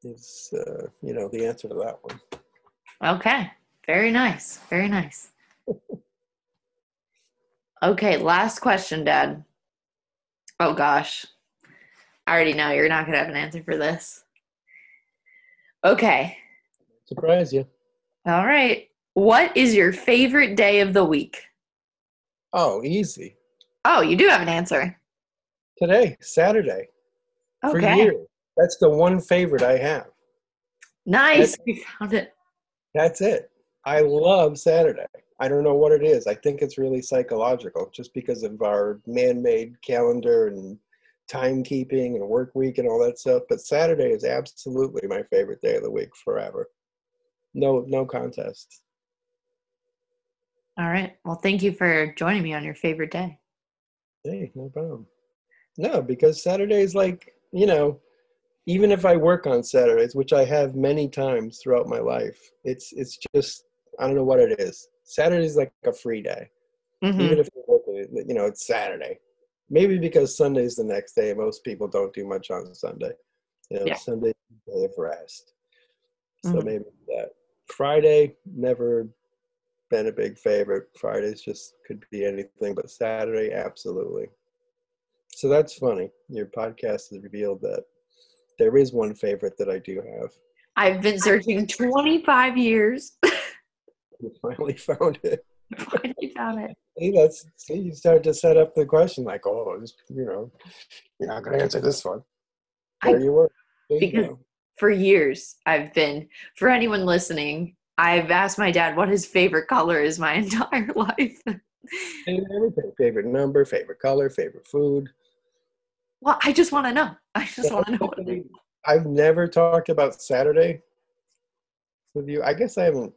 [SPEAKER 3] is uh, you know the answer to that one
[SPEAKER 1] Okay. Very nice. Very nice. Okay, last question, Dad. Oh gosh. I already know you're not gonna have an answer for this. Okay.
[SPEAKER 3] surprise you
[SPEAKER 1] All right. What is your favorite day of the week?
[SPEAKER 3] oh easy
[SPEAKER 1] Oh, you do have an answer.
[SPEAKER 3] today saturday for
[SPEAKER 1] Okay.
[SPEAKER 3] years that's the one favorite i have
[SPEAKER 1] Nice. We found it.
[SPEAKER 3] That's it. I love Saturday. I don't know what it is. I think it's really psychological just because of our man made calendar and timekeeping and work week and all that stuff. But Saturday is absolutely my favorite day of the week forever. No no contest.
[SPEAKER 1] All right. Well, thank you for joining me on your favorite day.
[SPEAKER 3] Hey, no problem. No, because Saturday is like, you know, even if I work on Saturdays, which I have many times throughout my life, it's it's just I don't know what it is. Saturday's like a free day.
[SPEAKER 1] Mhm.
[SPEAKER 3] even if you know, it's Saturday. Maybe because Sunday's the next day, most people don't do much on Sunday. You know,
[SPEAKER 1] Yeah.
[SPEAKER 3] Sunday's a day of rest. So
[SPEAKER 1] Mhm.
[SPEAKER 3] maybe that. Friday, never been a big favorite. Fridays just could be anything, but Saturday, absolutely. So that's funny. Your podcast has revealed that there is one favorite that I do have.
[SPEAKER 1] I've been searching 25 years.
[SPEAKER 3] You finally found it.
[SPEAKER 1] Finally found it.
[SPEAKER 3] See, that's see, you start to set up the question like, oh, you know, you're not going to answer this one.
[SPEAKER 1] I-
[SPEAKER 3] There you were. There you
[SPEAKER 1] because-
[SPEAKER 3] go.
[SPEAKER 1] For years, I've been, for anyone listening, I've asked my dad what his favorite color is my entire life.
[SPEAKER 3] And everything. Favorite number, favorite color, favorite food.
[SPEAKER 1] Well, I just want to know. I just want to know what it is.
[SPEAKER 3] I've never talked about Saturday with you. I guess I haven't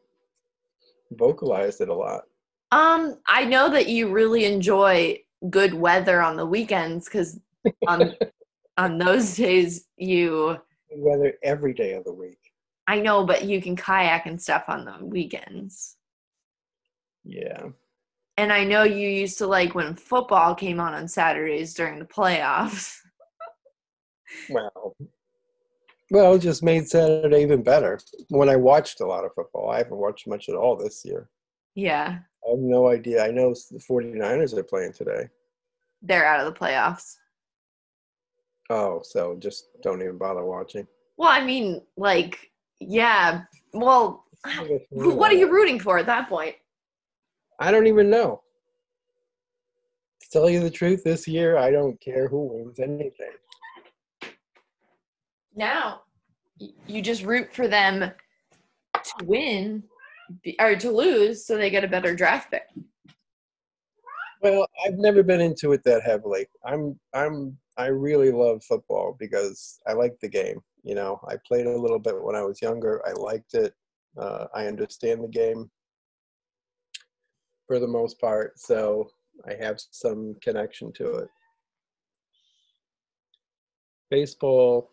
[SPEAKER 3] vocalized it a lot.
[SPEAKER 1] Um, I know that you really enjoy good weather on the weekends because on on those days you
[SPEAKER 3] weather every day of the week.
[SPEAKER 1] I know, but you can kayak and stuff on the weekends.
[SPEAKER 3] Yeah.
[SPEAKER 1] And I know you used to like when football came on on Saturdays during the playoffs.
[SPEAKER 3] Well, well, it just made Saturday even better. When I watched a lot of football, I haven't watched much at all this year.
[SPEAKER 1] Yeah,
[SPEAKER 3] I have no idea. I know the 49ers are playing today.
[SPEAKER 1] they're out of the playoffs.
[SPEAKER 3] Oh, so just don't even bother watching.
[SPEAKER 1] Well, I mean, like, yeah. Well, what are you rooting for at that point?
[SPEAKER 3] I don't even know. To tell you the truth, this year I don't care who wins anything.
[SPEAKER 1] Now, you just root for them to win or to lose so they get a better draft pick.
[SPEAKER 3] Well, I've never been into it that heavily. I'm I'm I really love football because I like the game. You know, I played a little bit when I was younger. I liked it. Uh, I understand the game for the most part, so I have some connection to it. Baseball,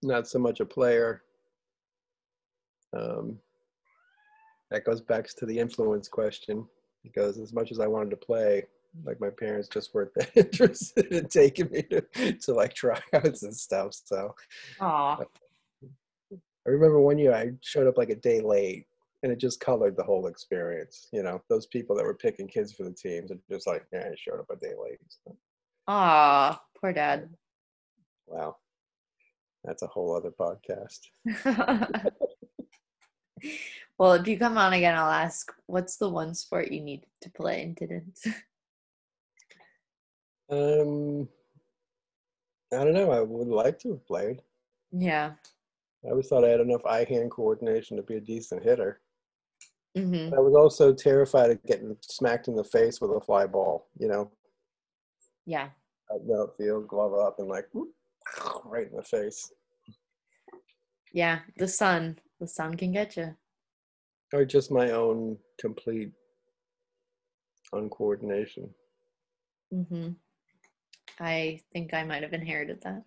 [SPEAKER 3] not so much a player. Um, that goes back to the influence question. because as much as I wanted to play, like my parents just weren't that interested in taking me to, to like tryouts and stuff. So
[SPEAKER 1] Aw.
[SPEAKER 3] I remember one year I showed up like a day late and it just colored the whole experience. You know, those people that were picking kids for the teams are just like, yeah, I showed up a day late. So,
[SPEAKER 1] Aw. Poor dad.
[SPEAKER 3] wow. That's a whole other podcast.
[SPEAKER 1] well, if you come on again, I'll ask what's the one sport you needed to play and didn't?
[SPEAKER 3] Um, I don't know. I would like to have played.
[SPEAKER 1] yeah.
[SPEAKER 3] I always thought I had enough eye-hand coordination to be a decent hitter.
[SPEAKER 1] Hmm
[SPEAKER 3] I was also terrified of getting smacked in the face with a fly ball. You know,
[SPEAKER 1] Yeah.
[SPEAKER 3] out the outfield, glove up, and like whoop, right in the face.
[SPEAKER 1] Yeah. The sun. The sun can get you.
[SPEAKER 3] Or just my own complete uncoordination.
[SPEAKER 1] hmm I think I might have inherited that.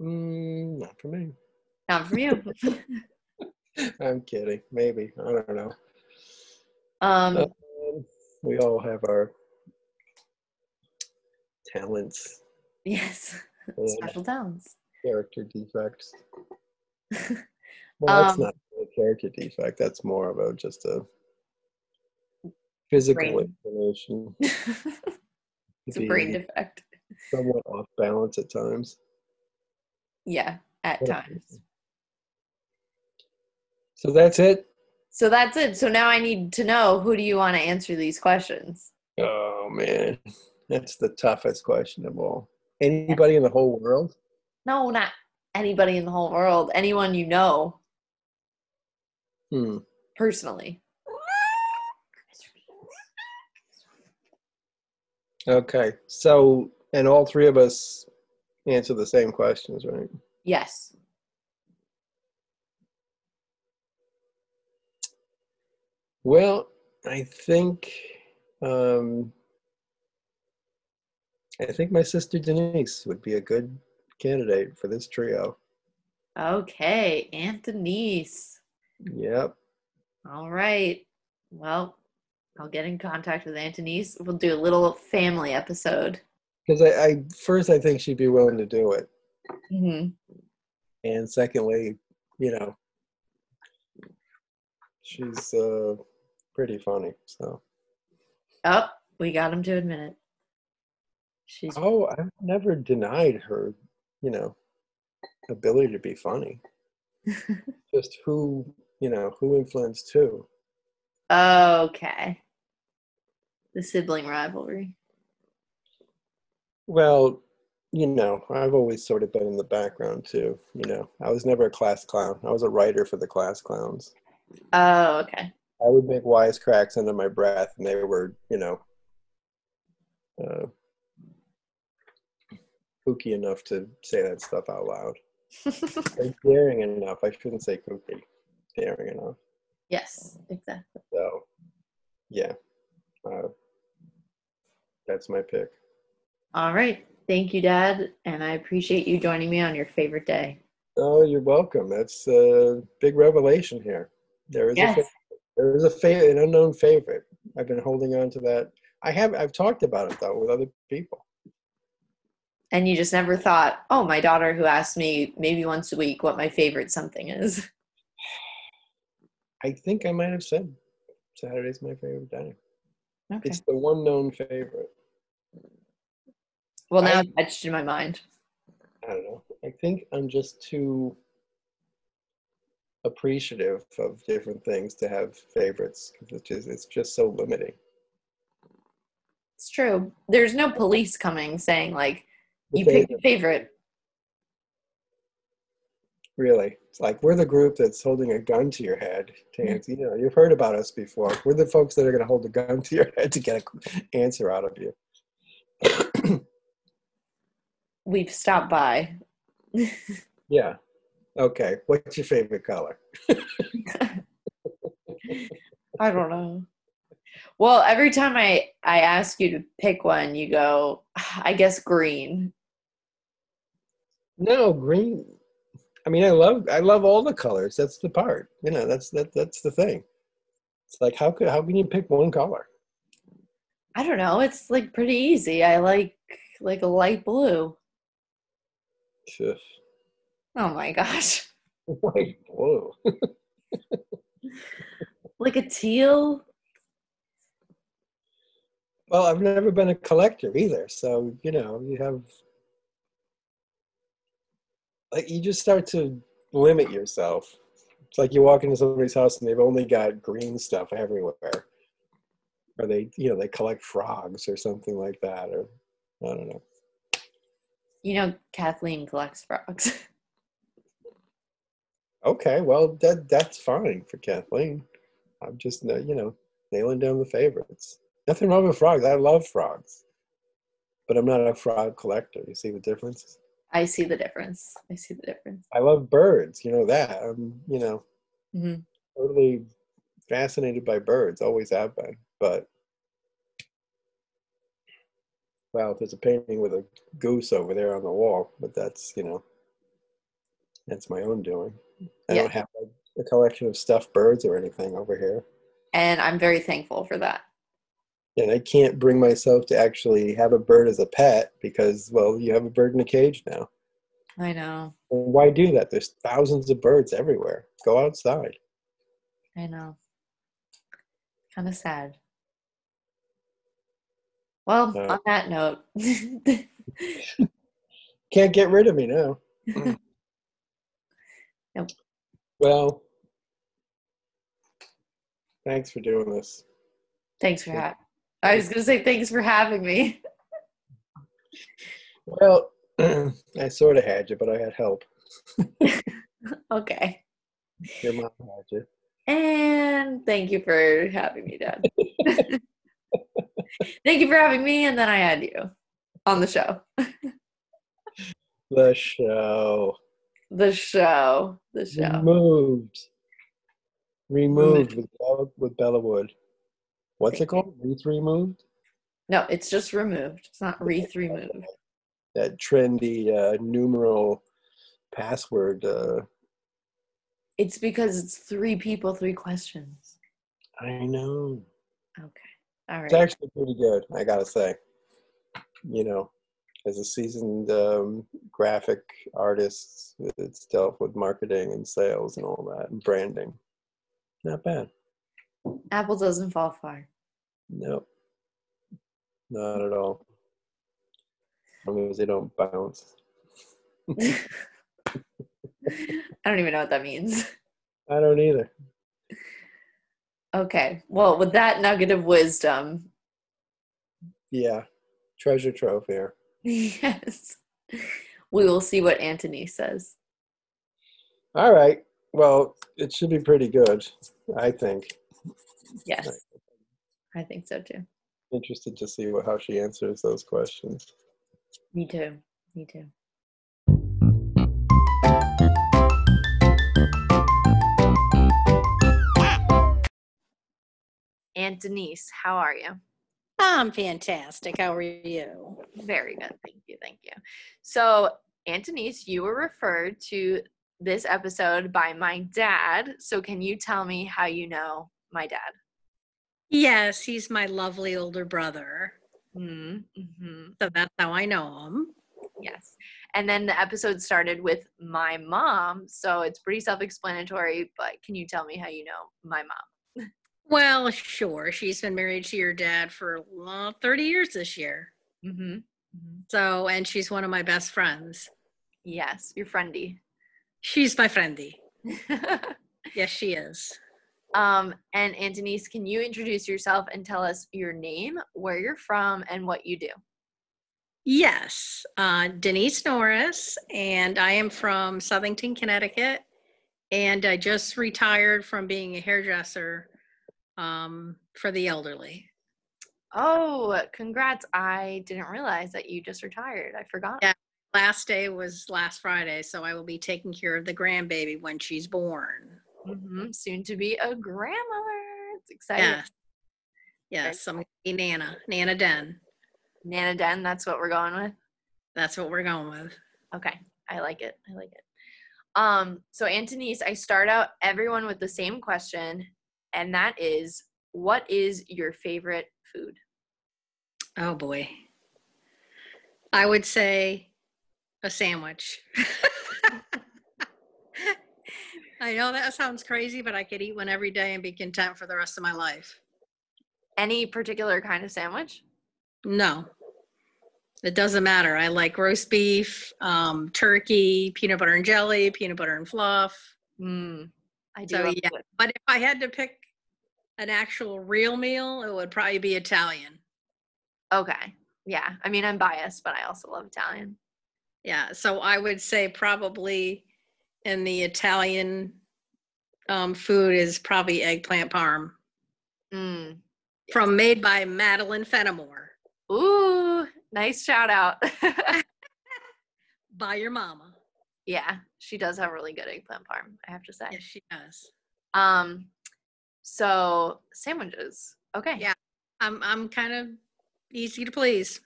[SPEAKER 3] Mm, not for me.
[SPEAKER 1] Not from you.
[SPEAKER 3] I'm kidding. Maybe I don't know.
[SPEAKER 1] um,
[SPEAKER 3] Um, we all have our talents
[SPEAKER 1] yes. Special talents.
[SPEAKER 3] character defects. Well, that's
[SPEAKER 1] Um,
[SPEAKER 3] not a character defect. That's more of a just a physical
[SPEAKER 1] Brain. it's a brain defect.
[SPEAKER 3] somewhat off balance at times.
[SPEAKER 1] Yeah, at times.
[SPEAKER 3] So that's it.
[SPEAKER 1] So that's it. So now I need to know who do you want to answer these questions?
[SPEAKER 3] Oh man, that's the toughest question of all. Anybody in the whole world?
[SPEAKER 1] No, not anybody in the whole world. Anyone you know
[SPEAKER 3] Hmm.
[SPEAKER 1] personally.
[SPEAKER 3] Okay. So, and all three of us answer the same questions, right?
[SPEAKER 1] Yes.
[SPEAKER 3] Well, I think um, I think my sister Denise would be a good candidate for this trio.
[SPEAKER 1] Okay, Aunt Denise.
[SPEAKER 3] Yep.
[SPEAKER 1] All right. Well, I'll get in contact with Aunt Denise. We'll do a little family episode.
[SPEAKER 3] Because I, I first I think she'd be willing to do it,
[SPEAKER 1] Mm-hmm.
[SPEAKER 3] and secondly, you know, she's uh, pretty funny. So.
[SPEAKER 1] Oh, we got him to admit it. She's
[SPEAKER 3] Oh, I've never denied her, you know, ability to be funny. Just who, you know, who influenced who.
[SPEAKER 1] okay. The sibling rivalry.
[SPEAKER 3] Well, you know, I've always sort of been in the background too. You know, I was never a class clown. I was a writer for the class clowns.
[SPEAKER 1] Oh, okay.
[SPEAKER 3] I would make wisecracks under my breath, and they were, you know, uh, kooky enough to say that stuff out loud. Daring enough. I shouldn't say kooky. Daring enough.
[SPEAKER 1] yes, exactly.
[SPEAKER 3] So, yeah, uh, that's my pick.
[SPEAKER 1] All right. Thank you, Dad. And I appreciate you joining me on your favorite day.
[SPEAKER 3] Oh, you're welcome. That's a big revelation here. There is a
[SPEAKER 1] Yes.
[SPEAKER 3] There is a fa- an unknown favorite. I've been holding on to that. I have I've talked about it though with other people.
[SPEAKER 1] And you just never thought, oh, my daughter who asked me maybe once a week what my favorite something is.
[SPEAKER 3] I think I might have said Saturday's my favorite day.
[SPEAKER 1] Okay.
[SPEAKER 3] It's the one known favorite.
[SPEAKER 1] Well, now
[SPEAKER 3] I-
[SPEAKER 1] it's etched in my mind.
[SPEAKER 3] I don't know. I think I'm just too appreciative of different things to have favorites. It's just, it's just so limiting.
[SPEAKER 1] It's true. There's no police coming saying, like, you picked a
[SPEAKER 3] favorite, really. It's like we're the group that's holding a gun to your head. To answer, you know, you've heard about us before. We're the folks that are going to hold a gun to your head to get an answer out of you.
[SPEAKER 1] We've stopped by.
[SPEAKER 3] Yeah. Okay. What's your favorite color?
[SPEAKER 1] I don't know. Well, every time I I ask you to pick one, you go, I guess green.
[SPEAKER 3] No, green. I mean, I love I love all the colors. That's the part. You know, that's that that's the thing. It's like how could how can you pick one color?
[SPEAKER 1] I don't know. It's like pretty easy. I like like a light blue.
[SPEAKER 3] Phew.
[SPEAKER 1] Oh my gosh.
[SPEAKER 3] White blue.
[SPEAKER 1] Like a teal.
[SPEAKER 3] Well, I've never been a collector either, so you know you have like you just start to limit yourself. It's like you walk into somebody's house and they've only got green stuff everywhere, or they you know they collect frogs or something like that, or I don't know.
[SPEAKER 1] You know, Kathleen collects frogs.
[SPEAKER 3] Okay, well that that's fine for Kathleen. I'm just uh, you know nailing down the favorites. Nothing wrong with frogs. I love frogs, but I'm not a frog collector. You see the difference?
[SPEAKER 1] I see the difference. I see the difference.
[SPEAKER 3] I love birds. You know that. I'm you know
[SPEAKER 1] hmm
[SPEAKER 3] totally fascinated by birds. Always have been. But well, there's a painting with a goose over there on the wall, but that's you know that's my own doing. I
[SPEAKER 1] Yeah.
[SPEAKER 3] don't have a, a collection of stuffed birds or anything over here.
[SPEAKER 1] And I'm very thankful for that.
[SPEAKER 3] and I can't bring myself to actually have a bird as a pet because, well, you have a bird in a cage now.
[SPEAKER 1] I know.
[SPEAKER 3] And why do that? There's thousands of birds everywhere. Go outside.
[SPEAKER 1] I know. Kind of sad. Well,
[SPEAKER 3] Uh,
[SPEAKER 1] on that note,
[SPEAKER 3] Can't get rid of me now.
[SPEAKER 1] Nope.
[SPEAKER 3] Well, thanks for doing this.
[SPEAKER 1] thanks for having. I was gonna say thanks for having me.
[SPEAKER 3] Well, I sort of had you, but I had help.
[SPEAKER 1] Okay.
[SPEAKER 3] Your mom had you.
[SPEAKER 1] And thank you for having me, Dad. thank you for having me, and then I had you on the show.
[SPEAKER 3] The show.
[SPEAKER 1] The show. The show.
[SPEAKER 3] Removed. Removed with Bella, with Bella Wood. What's it called? Wreath removed?
[SPEAKER 1] No, it's just removed. It's not wreath removed.
[SPEAKER 3] That trendy uh, numeral password. Uh,
[SPEAKER 1] It's because it's three people, three questions.
[SPEAKER 3] I know.
[SPEAKER 1] Okay. All right.
[SPEAKER 3] It's actually pretty good, I gotta say. You know, as a seasoned um, graphic artist, it's dealt with marketing and sales and all that, and branding. Not bad.
[SPEAKER 1] Apple doesn't fall far.
[SPEAKER 3] Nope. Not at all. As long as they don't bounce.
[SPEAKER 1] I don't even know what that means.
[SPEAKER 3] I don't either.
[SPEAKER 1] Okay. Well, with that nugget of wisdom,
[SPEAKER 3] Yeah. Treasure trove here.
[SPEAKER 1] yes, we will see what Antony says.
[SPEAKER 3] All right. Well, it should be pretty good, I think.
[SPEAKER 1] Yes, I think so too.
[SPEAKER 3] Interested to see what, how she answers those questions.
[SPEAKER 1] Me too. Me too. Aunt Denise, how are you?
[SPEAKER 4] I'm fantastic. How are you?
[SPEAKER 1] Very good. Thank you. Thank you. So, Aunt Denise, you were referred to this episode by my dad. So, can you tell me how you know my dad?
[SPEAKER 4] Yes, he's my lovely older brother.
[SPEAKER 1] Mm-hmm.
[SPEAKER 4] So that's how I know him.
[SPEAKER 1] Yes. And then the episode started with my mom. So, it's pretty self explanatory, but can you tell me how you know my mom?
[SPEAKER 4] Well, sure. She's been married to your dad for uh, 30 years this year.
[SPEAKER 1] Mm-hmm. mm-hmm.
[SPEAKER 4] So, and she's one of my best friends.
[SPEAKER 1] Yes, you're friendy.
[SPEAKER 4] She's my friendy. Yes, she is.
[SPEAKER 1] um, and Aunt Denise, can you introduce yourself and tell us your name, where you're from, and what you do?
[SPEAKER 4] Yes, uh, Denise Norris, and I am from Southington, Connecticut. And I just retired from being a hairdresser um, for the elderly.
[SPEAKER 1] Oh, congrats. I didn't realize that you just retired. I forgot.
[SPEAKER 4] Yeah. Last day was last Friday, so I will be taking care of the grandbaby when she's born.
[SPEAKER 1] hmm Soon to be a grandmother. It's exciting.
[SPEAKER 4] Yes. Yes, I'm gonna be Nana, Nana Den.
[SPEAKER 1] Nana Den, that's what we're going with.
[SPEAKER 4] That's what we're going with.
[SPEAKER 1] Okay. I like it. I like it. Um, so Aunt Denise, I start out everyone with the same question. And that is what is your favorite food?
[SPEAKER 4] Oh boy. I would say a sandwich. I know that sounds crazy, but I could eat one every day and be content for the rest of my life.
[SPEAKER 1] Any particular kind of sandwich?
[SPEAKER 4] No, it doesn't matter. I like roast beef, um, turkey, peanut butter and jelly, peanut butter and fluff.
[SPEAKER 1] Mm, I do.
[SPEAKER 4] So yeah,
[SPEAKER 1] it.
[SPEAKER 4] but if I had to pick an actual real meal, it would probably be Italian.
[SPEAKER 1] Okay. Yeah. I mean, I'm biased, but I also love Italian.
[SPEAKER 4] Yeah, so I would say probably in the Italian um, food is probably eggplant parm
[SPEAKER 1] Mm.
[SPEAKER 4] from made by Madeline Fenimore
[SPEAKER 1] Ooh, nice shout out.
[SPEAKER 4] by your mama.
[SPEAKER 1] yeah, she does have really good eggplant parm, I have to say.
[SPEAKER 4] Yes, she does.
[SPEAKER 1] Um, so sandwiches. Okay.
[SPEAKER 4] Yeah. I'm I'm kind of easy to please.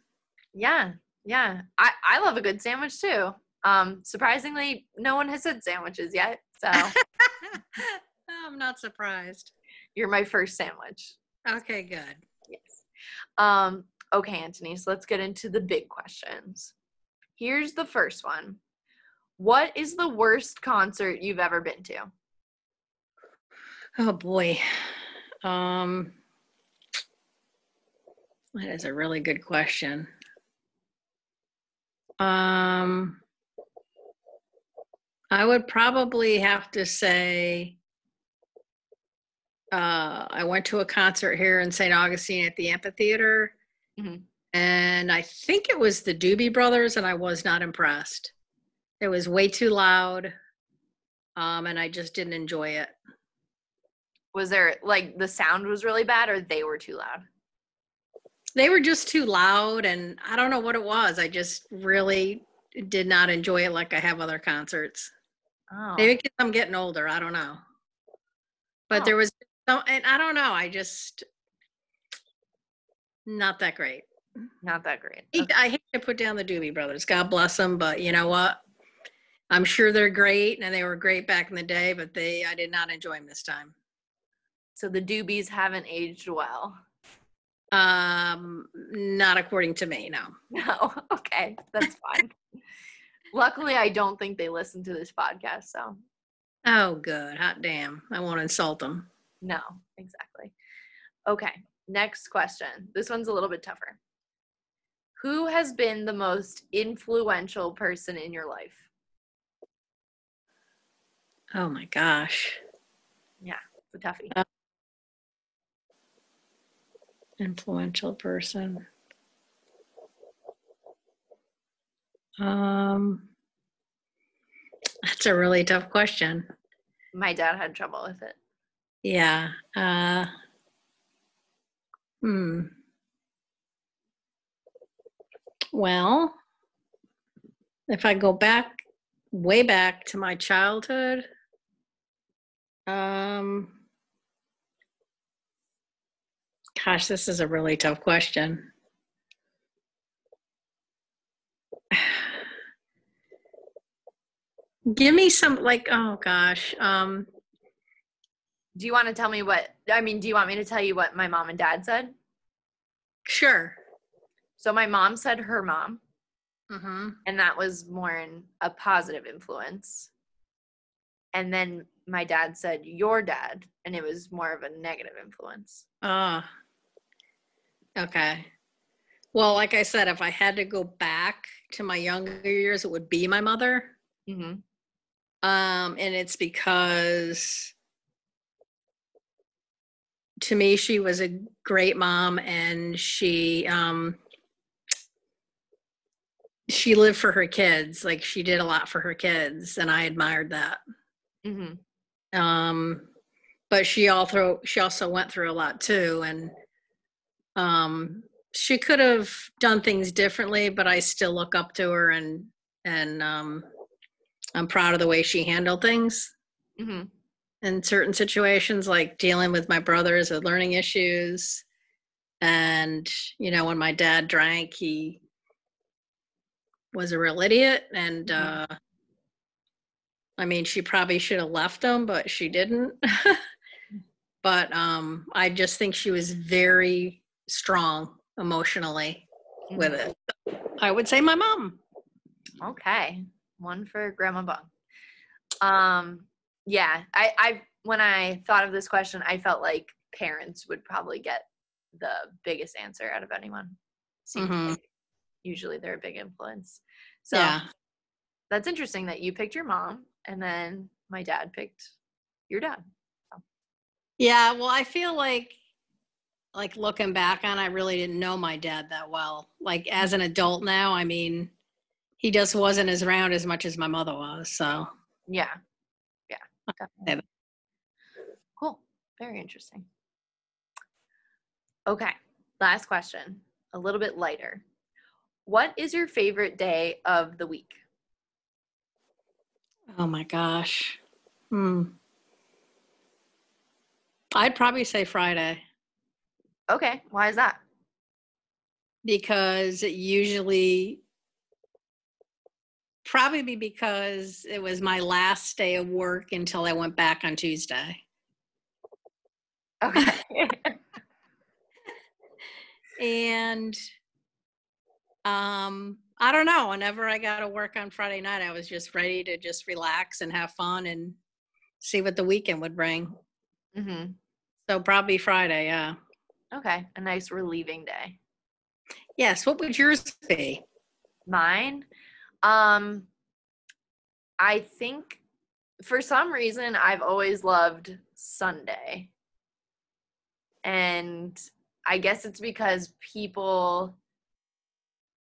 [SPEAKER 1] Yeah. Yeah. I, I love a good sandwich too. Um, surprisingly, no one has said sandwiches yet. So
[SPEAKER 4] I'm not surprised.
[SPEAKER 1] you're my first sandwich.
[SPEAKER 4] Okay, good.
[SPEAKER 1] Yes. Um, okay, Anthony, so let's get into the big questions. Here's the first one. What is the worst concert you've ever been to?
[SPEAKER 4] Oh boy. Um that is a really good question. Um I would probably have to say uh I went to a concert here in St. Augustine at the amphitheater.
[SPEAKER 1] Mhm.
[SPEAKER 4] And I think it was the Doobie Brothers and I was not impressed. It was way too loud. Um and I just didn't enjoy it.
[SPEAKER 1] Was there like the sound was really bad or they were too loud?
[SPEAKER 4] they were just too loud and i don't know what it was i just really did not enjoy it like i have other concerts
[SPEAKER 1] Oh.
[SPEAKER 4] maybe because i'm getting older i don't know but
[SPEAKER 1] Oh.
[SPEAKER 4] there was no and i don't know i just not that great
[SPEAKER 1] Not that great.
[SPEAKER 4] I hate- i hate to put down the doobie brothers god bless them but you know what i'm sure they're great and they were great back in the day but they i did not enjoy them this time
[SPEAKER 1] So the doobies haven't aged well.
[SPEAKER 4] um not according to me no
[SPEAKER 1] No. Okay. That's fine. Luckily, I don't think they listen to this podcast. So,
[SPEAKER 4] oh good hot damn i won't insult them
[SPEAKER 1] no, exactly. Okay. Next question. This one's a little bit tougher. Who has been the most influential person in your life?
[SPEAKER 4] oh my gosh Yeah,
[SPEAKER 1] It's a toughie.
[SPEAKER 4] Influential person. Um that's a really tough question.
[SPEAKER 1] My dad had trouble with it.
[SPEAKER 4] yeah uh hmm. Well if i go back way back to my childhood um gosh this is a really tough question give me some like oh gosh um
[SPEAKER 1] Do you want to tell me what? I mean, do you want me to tell you what my mom and dad said?
[SPEAKER 4] sure
[SPEAKER 1] So, my mom said her mom,
[SPEAKER 4] mm-hmm.
[SPEAKER 1] and that was more in a positive influence. And then my dad said your dad, and it was more of a negative influence.
[SPEAKER 4] Ah. Okay. Well, like I said, if I had to go back to my younger years, it would be my mother.
[SPEAKER 1] Mm-hmm.
[SPEAKER 4] Um, and it's because to me, she was a great mom and she um she lived for her kids. Like she did a lot for her kids, and I admired that.
[SPEAKER 1] Mm-hmm.
[SPEAKER 4] um but she also she also went through a lot too and um she could have done things differently but i still look up to her and and um i'm proud of the way she handled things
[SPEAKER 1] Mm-hmm.
[SPEAKER 4] in certain situations like dealing with my brothers with learning issues and you know when my dad drank he was a real idiot and
[SPEAKER 1] Mhm.
[SPEAKER 4] uh i mean she probably should have left him but she didn't but um, I just think she was very strong emotionally with it. I would say my mom.
[SPEAKER 1] Okay, one for Grandma Bung. Um, yeah, I, I when I thought of this question, I felt like parents would probably get the biggest answer out of anyone. Seems
[SPEAKER 4] Mhm.
[SPEAKER 1] like usually they're a big influence. So
[SPEAKER 4] Yeah.
[SPEAKER 1] that's interesting that you picked your mom and then my dad picked your dad.
[SPEAKER 4] Yeah, well, I feel like like looking back on I really didn't know my dad that well. Like as an adult now, I mean, he just wasn't as around as much as my mother was. So,
[SPEAKER 1] Yeah. Yeah. Definitely. Cool. Very interesting. Okay. Last question. A little bit lighter. What is your favorite day of the week?
[SPEAKER 4] oh my gosh. Hmm. I'd probably say Friday
[SPEAKER 1] Okay. Why is that?
[SPEAKER 4] because it usually probably because it was my last day of work until I went back on Tuesday.
[SPEAKER 1] Okay.
[SPEAKER 4] and um i don't know whenever i got to work on friday night i was just ready to just relax and have fun and see what the weekend would bring
[SPEAKER 1] hmm
[SPEAKER 4] so probably friday yeah
[SPEAKER 1] Okay. A nice relieving day.
[SPEAKER 4] yes what would yours be
[SPEAKER 1] Mine, um, I think for some reason I've always loved Sunday. And I guess it's because people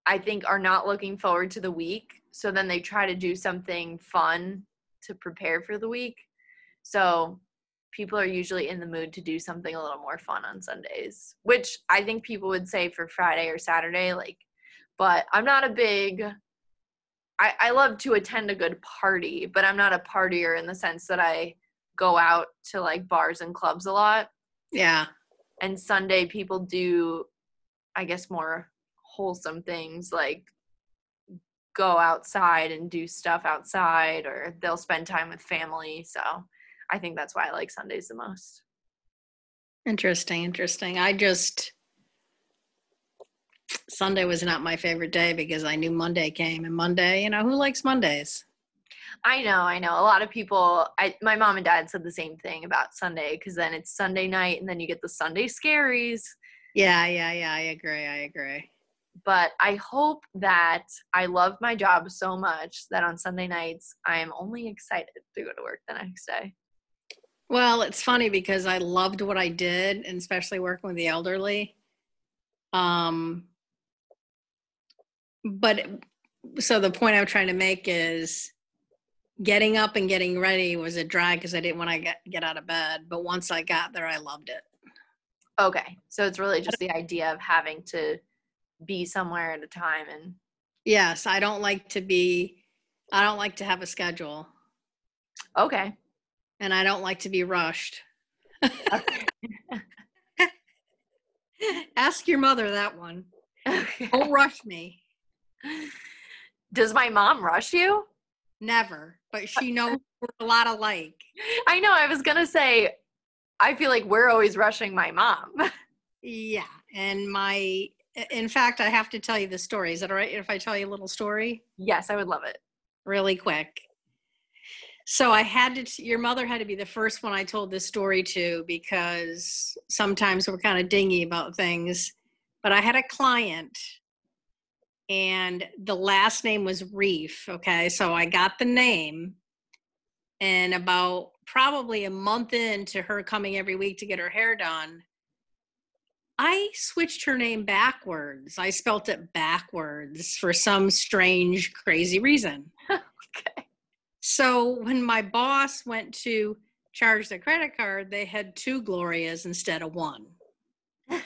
[SPEAKER 1] I think are not looking forward to the week. So then they try to do something fun to prepare for the week. So people are usually in the mood to do something a little more fun on Sundays, which I think people would say for Friday or Saturday, like but I'm not a big I, I love to attend a good party, but I'm not a partier in the sense that I go out to like bars and clubs a lot.
[SPEAKER 4] yeah
[SPEAKER 1] And Sunday people do I guess more wholesome things like go outside and do stuff outside or they'll spend time with family. So I think that's why I like Sundays the most.
[SPEAKER 4] interesting interesting i just sunday was not my favorite day because i knew monday came and monday you know who likes mondays
[SPEAKER 1] I know, I know. A lot of people, I, my mom and dad said the same thing about Sunday because then it's Sunday night and then you get the Sunday scaries.
[SPEAKER 4] yeah yeah yeah i agree i agree
[SPEAKER 1] But I hope that I love my job so much that on Sunday nights I am only excited to go to work the next day.
[SPEAKER 4] Well, it's funny because I loved what I did, and especially working with the elderly. Um, but so the point I'm trying to make is getting up and getting ready was a drag because I didn't want to get, get out of bed. But once I got there, I loved it.
[SPEAKER 1] Okay, so it's really just the idea of having to be somewhere at a time and
[SPEAKER 4] Yes, I don't like to be, I don't like to have a schedule,
[SPEAKER 1] okay.
[SPEAKER 4] And I don't like to be rushed. Ask your mother that one.
[SPEAKER 1] okay.
[SPEAKER 4] Don't rush me.
[SPEAKER 1] Does my mom rush you?
[SPEAKER 4] Never, but she knows we're a lot alike.
[SPEAKER 1] I know. I was gonna say, I feel like we're always rushing my mom.
[SPEAKER 4] Yeah, and my, in fact, I have to tell you the story. Is that all right if I tell you a little story
[SPEAKER 1] yes, I would love it.
[SPEAKER 4] really quick? So I had to, your mother had to be the first one I told this story to because sometimes we're kind of dingy about things. But I had a client and the last name was Reef. Okay. So I got the name. And about probably a month into her coming every week to get her hair done, I switched her name backwards. I spelt it backwards for some strange, crazy reason.
[SPEAKER 1] Okay.
[SPEAKER 4] So when my boss went to charge the credit card, they had two Glorias instead of one.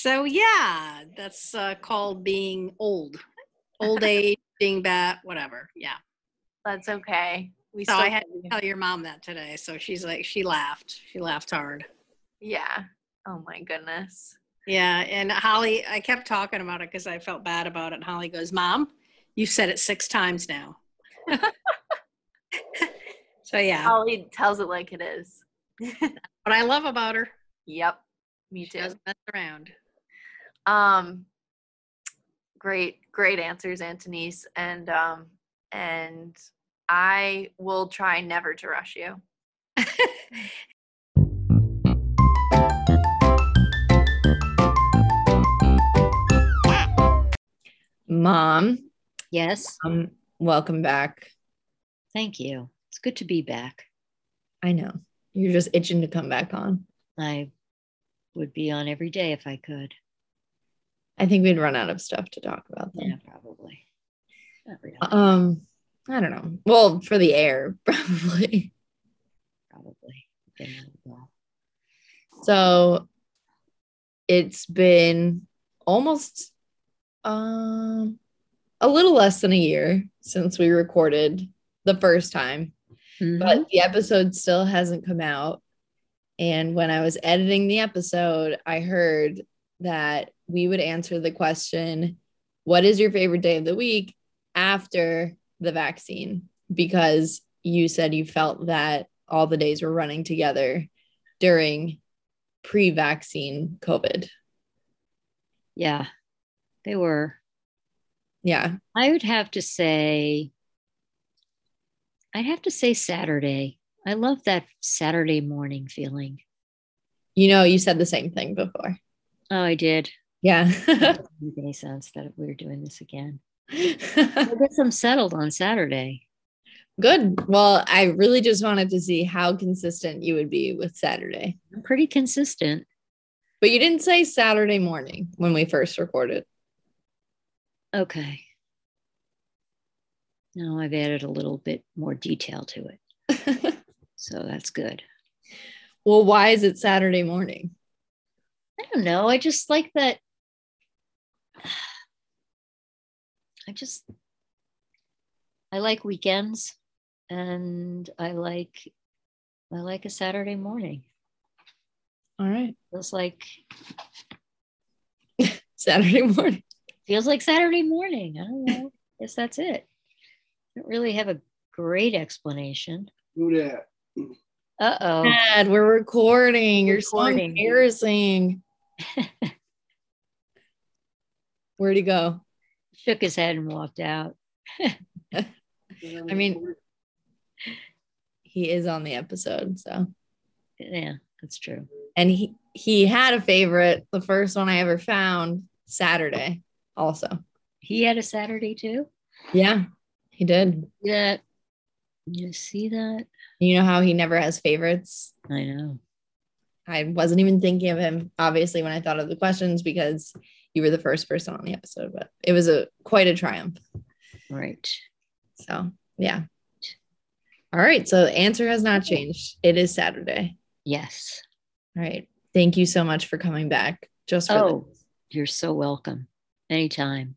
[SPEAKER 4] So yeah, that's uh, called being old, old age, being bad, whatever. Yeah.
[SPEAKER 1] That's okay. We
[SPEAKER 4] So I had
[SPEAKER 1] you.
[SPEAKER 4] to tell your mom that today. So she's like, she laughed. She laughed hard.
[SPEAKER 1] Yeah. Oh my goodness.
[SPEAKER 4] Yeah. And Holly, I kept talking about it because I felt bad about it. And Holly goes, Mom, you've said it six times now. so yeah.
[SPEAKER 1] Holly tells it like it is.
[SPEAKER 4] what I love about her.
[SPEAKER 1] Yep. Me
[SPEAKER 4] She
[SPEAKER 1] too.
[SPEAKER 4] doesn't mess around.
[SPEAKER 1] Um, great, great answers, Aunt Denise, and um, and I will try never to rush you. Mom,
[SPEAKER 2] Yes.
[SPEAKER 1] um, welcome back.
[SPEAKER 2] Thank you. It's good to be back.
[SPEAKER 1] I know you're just itching to come back on.
[SPEAKER 2] I would be on every day if I could.
[SPEAKER 1] I think we'd run out of stuff to talk about. Then.
[SPEAKER 2] Yeah, probably. Really.
[SPEAKER 1] Um, I don't know. Well, for the air, probably.
[SPEAKER 2] probably.
[SPEAKER 1] So it's been almost um a little less than a year since we recorded the first time,
[SPEAKER 2] Mhm.
[SPEAKER 1] but the episode still hasn't come out. And when I was editing the episode, I heard that we would answer the question, What is your favorite day of the week after the vaccine? Because you said you felt that all the days were running together during pre vaccine COVID.
[SPEAKER 2] yeah, they were.
[SPEAKER 1] Yeah.
[SPEAKER 2] I would have to say, I'd have to say Saturday. I love that Saturday morning feeling.
[SPEAKER 1] You know, you said the same thing before.
[SPEAKER 2] Oh, I did.
[SPEAKER 1] Yeah.
[SPEAKER 2] Doesn't make any sense that we were doing this again. I guess I'm settled on Saturday.
[SPEAKER 1] Good. Well, I really just wanted to see how consistent you would be with Saturday.
[SPEAKER 2] I'm pretty consistent.
[SPEAKER 1] But you didn't say Saturday morning when we first recorded.
[SPEAKER 2] Okay. Now I've added a little bit more detail to it. So that's good.
[SPEAKER 1] well, why is it Saturday morning?
[SPEAKER 2] I don't know. I just like that. I just, I like weekends and I like, I like a Saturday morning.
[SPEAKER 1] All right.
[SPEAKER 2] Feels like,
[SPEAKER 1] Saturday morning.
[SPEAKER 2] feels like Saturday morning. I don't know. Guess that's it. I don't really have a great explanation.
[SPEAKER 3] Who that?
[SPEAKER 2] Uh oh.
[SPEAKER 1] Dad, we're recording. You're so embarrassing. Where'd he go?
[SPEAKER 2] Shook his head and walked out.
[SPEAKER 1] I mean, he is on the episode, so
[SPEAKER 2] Yeah, that's true.
[SPEAKER 1] and he he had a favorite, the first one I ever found, Saturday, also.
[SPEAKER 2] He had a Saturday too.
[SPEAKER 1] Yeah, he did.
[SPEAKER 2] That? You see that?
[SPEAKER 1] You know how he never has favorites?
[SPEAKER 2] I know.
[SPEAKER 1] I wasn't even thinking of him, obviously, when I thought of the questions because you were the first person on the episode, but it was a quite a triumph.
[SPEAKER 2] Right.
[SPEAKER 1] So yeah. All right. So the answer has not changed. It is Saturday.
[SPEAKER 2] Yes.
[SPEAKER 1] All right. Thank you so much for coming back. Just for
[SPEAKER 2] Oh,
[SPEAKER 1] this.
[SPEAKER 2] you're so welcome. Anytime.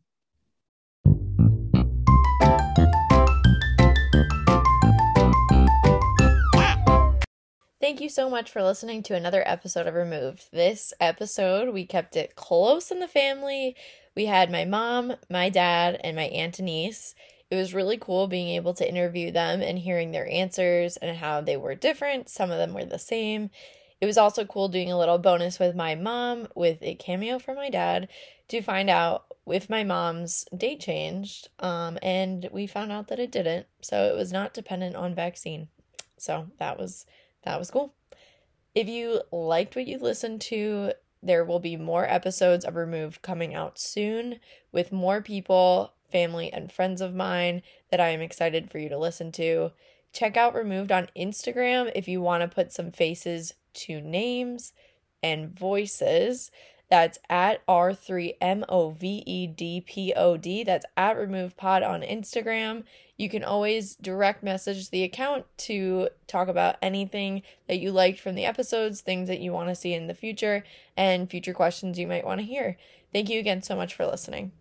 [SPEAKER 1] Thank you so much for listening to another episode of Removed. This episode, we kept it close in the family. We had my mom, my dad, and my Aunt Denise. It was really cool being able to interview them and hearing their answers and how they were different. Some of them were the same. It was also cool doing a little bonus with my mom with a cameo from my dad to find out if my mom's date changed. Um, and we found out that it didn't. So it was not dependent on vaccine. So that was that was cool. If you liked what you listened to, there will be more episodes of Removed coming out soon with more people, family, and friends of mine that I am excited for you to listen to. Check out Removed on Instagram if you want to put some faces to names and voices. That's at R3MOVEDPOD. That's at Remove Pod on Instagram. You can always direct message the account to talk about anything that you liked from the episodes, things that you want to see in the future, and future questions you might want to hear. Thank you again so much for listening.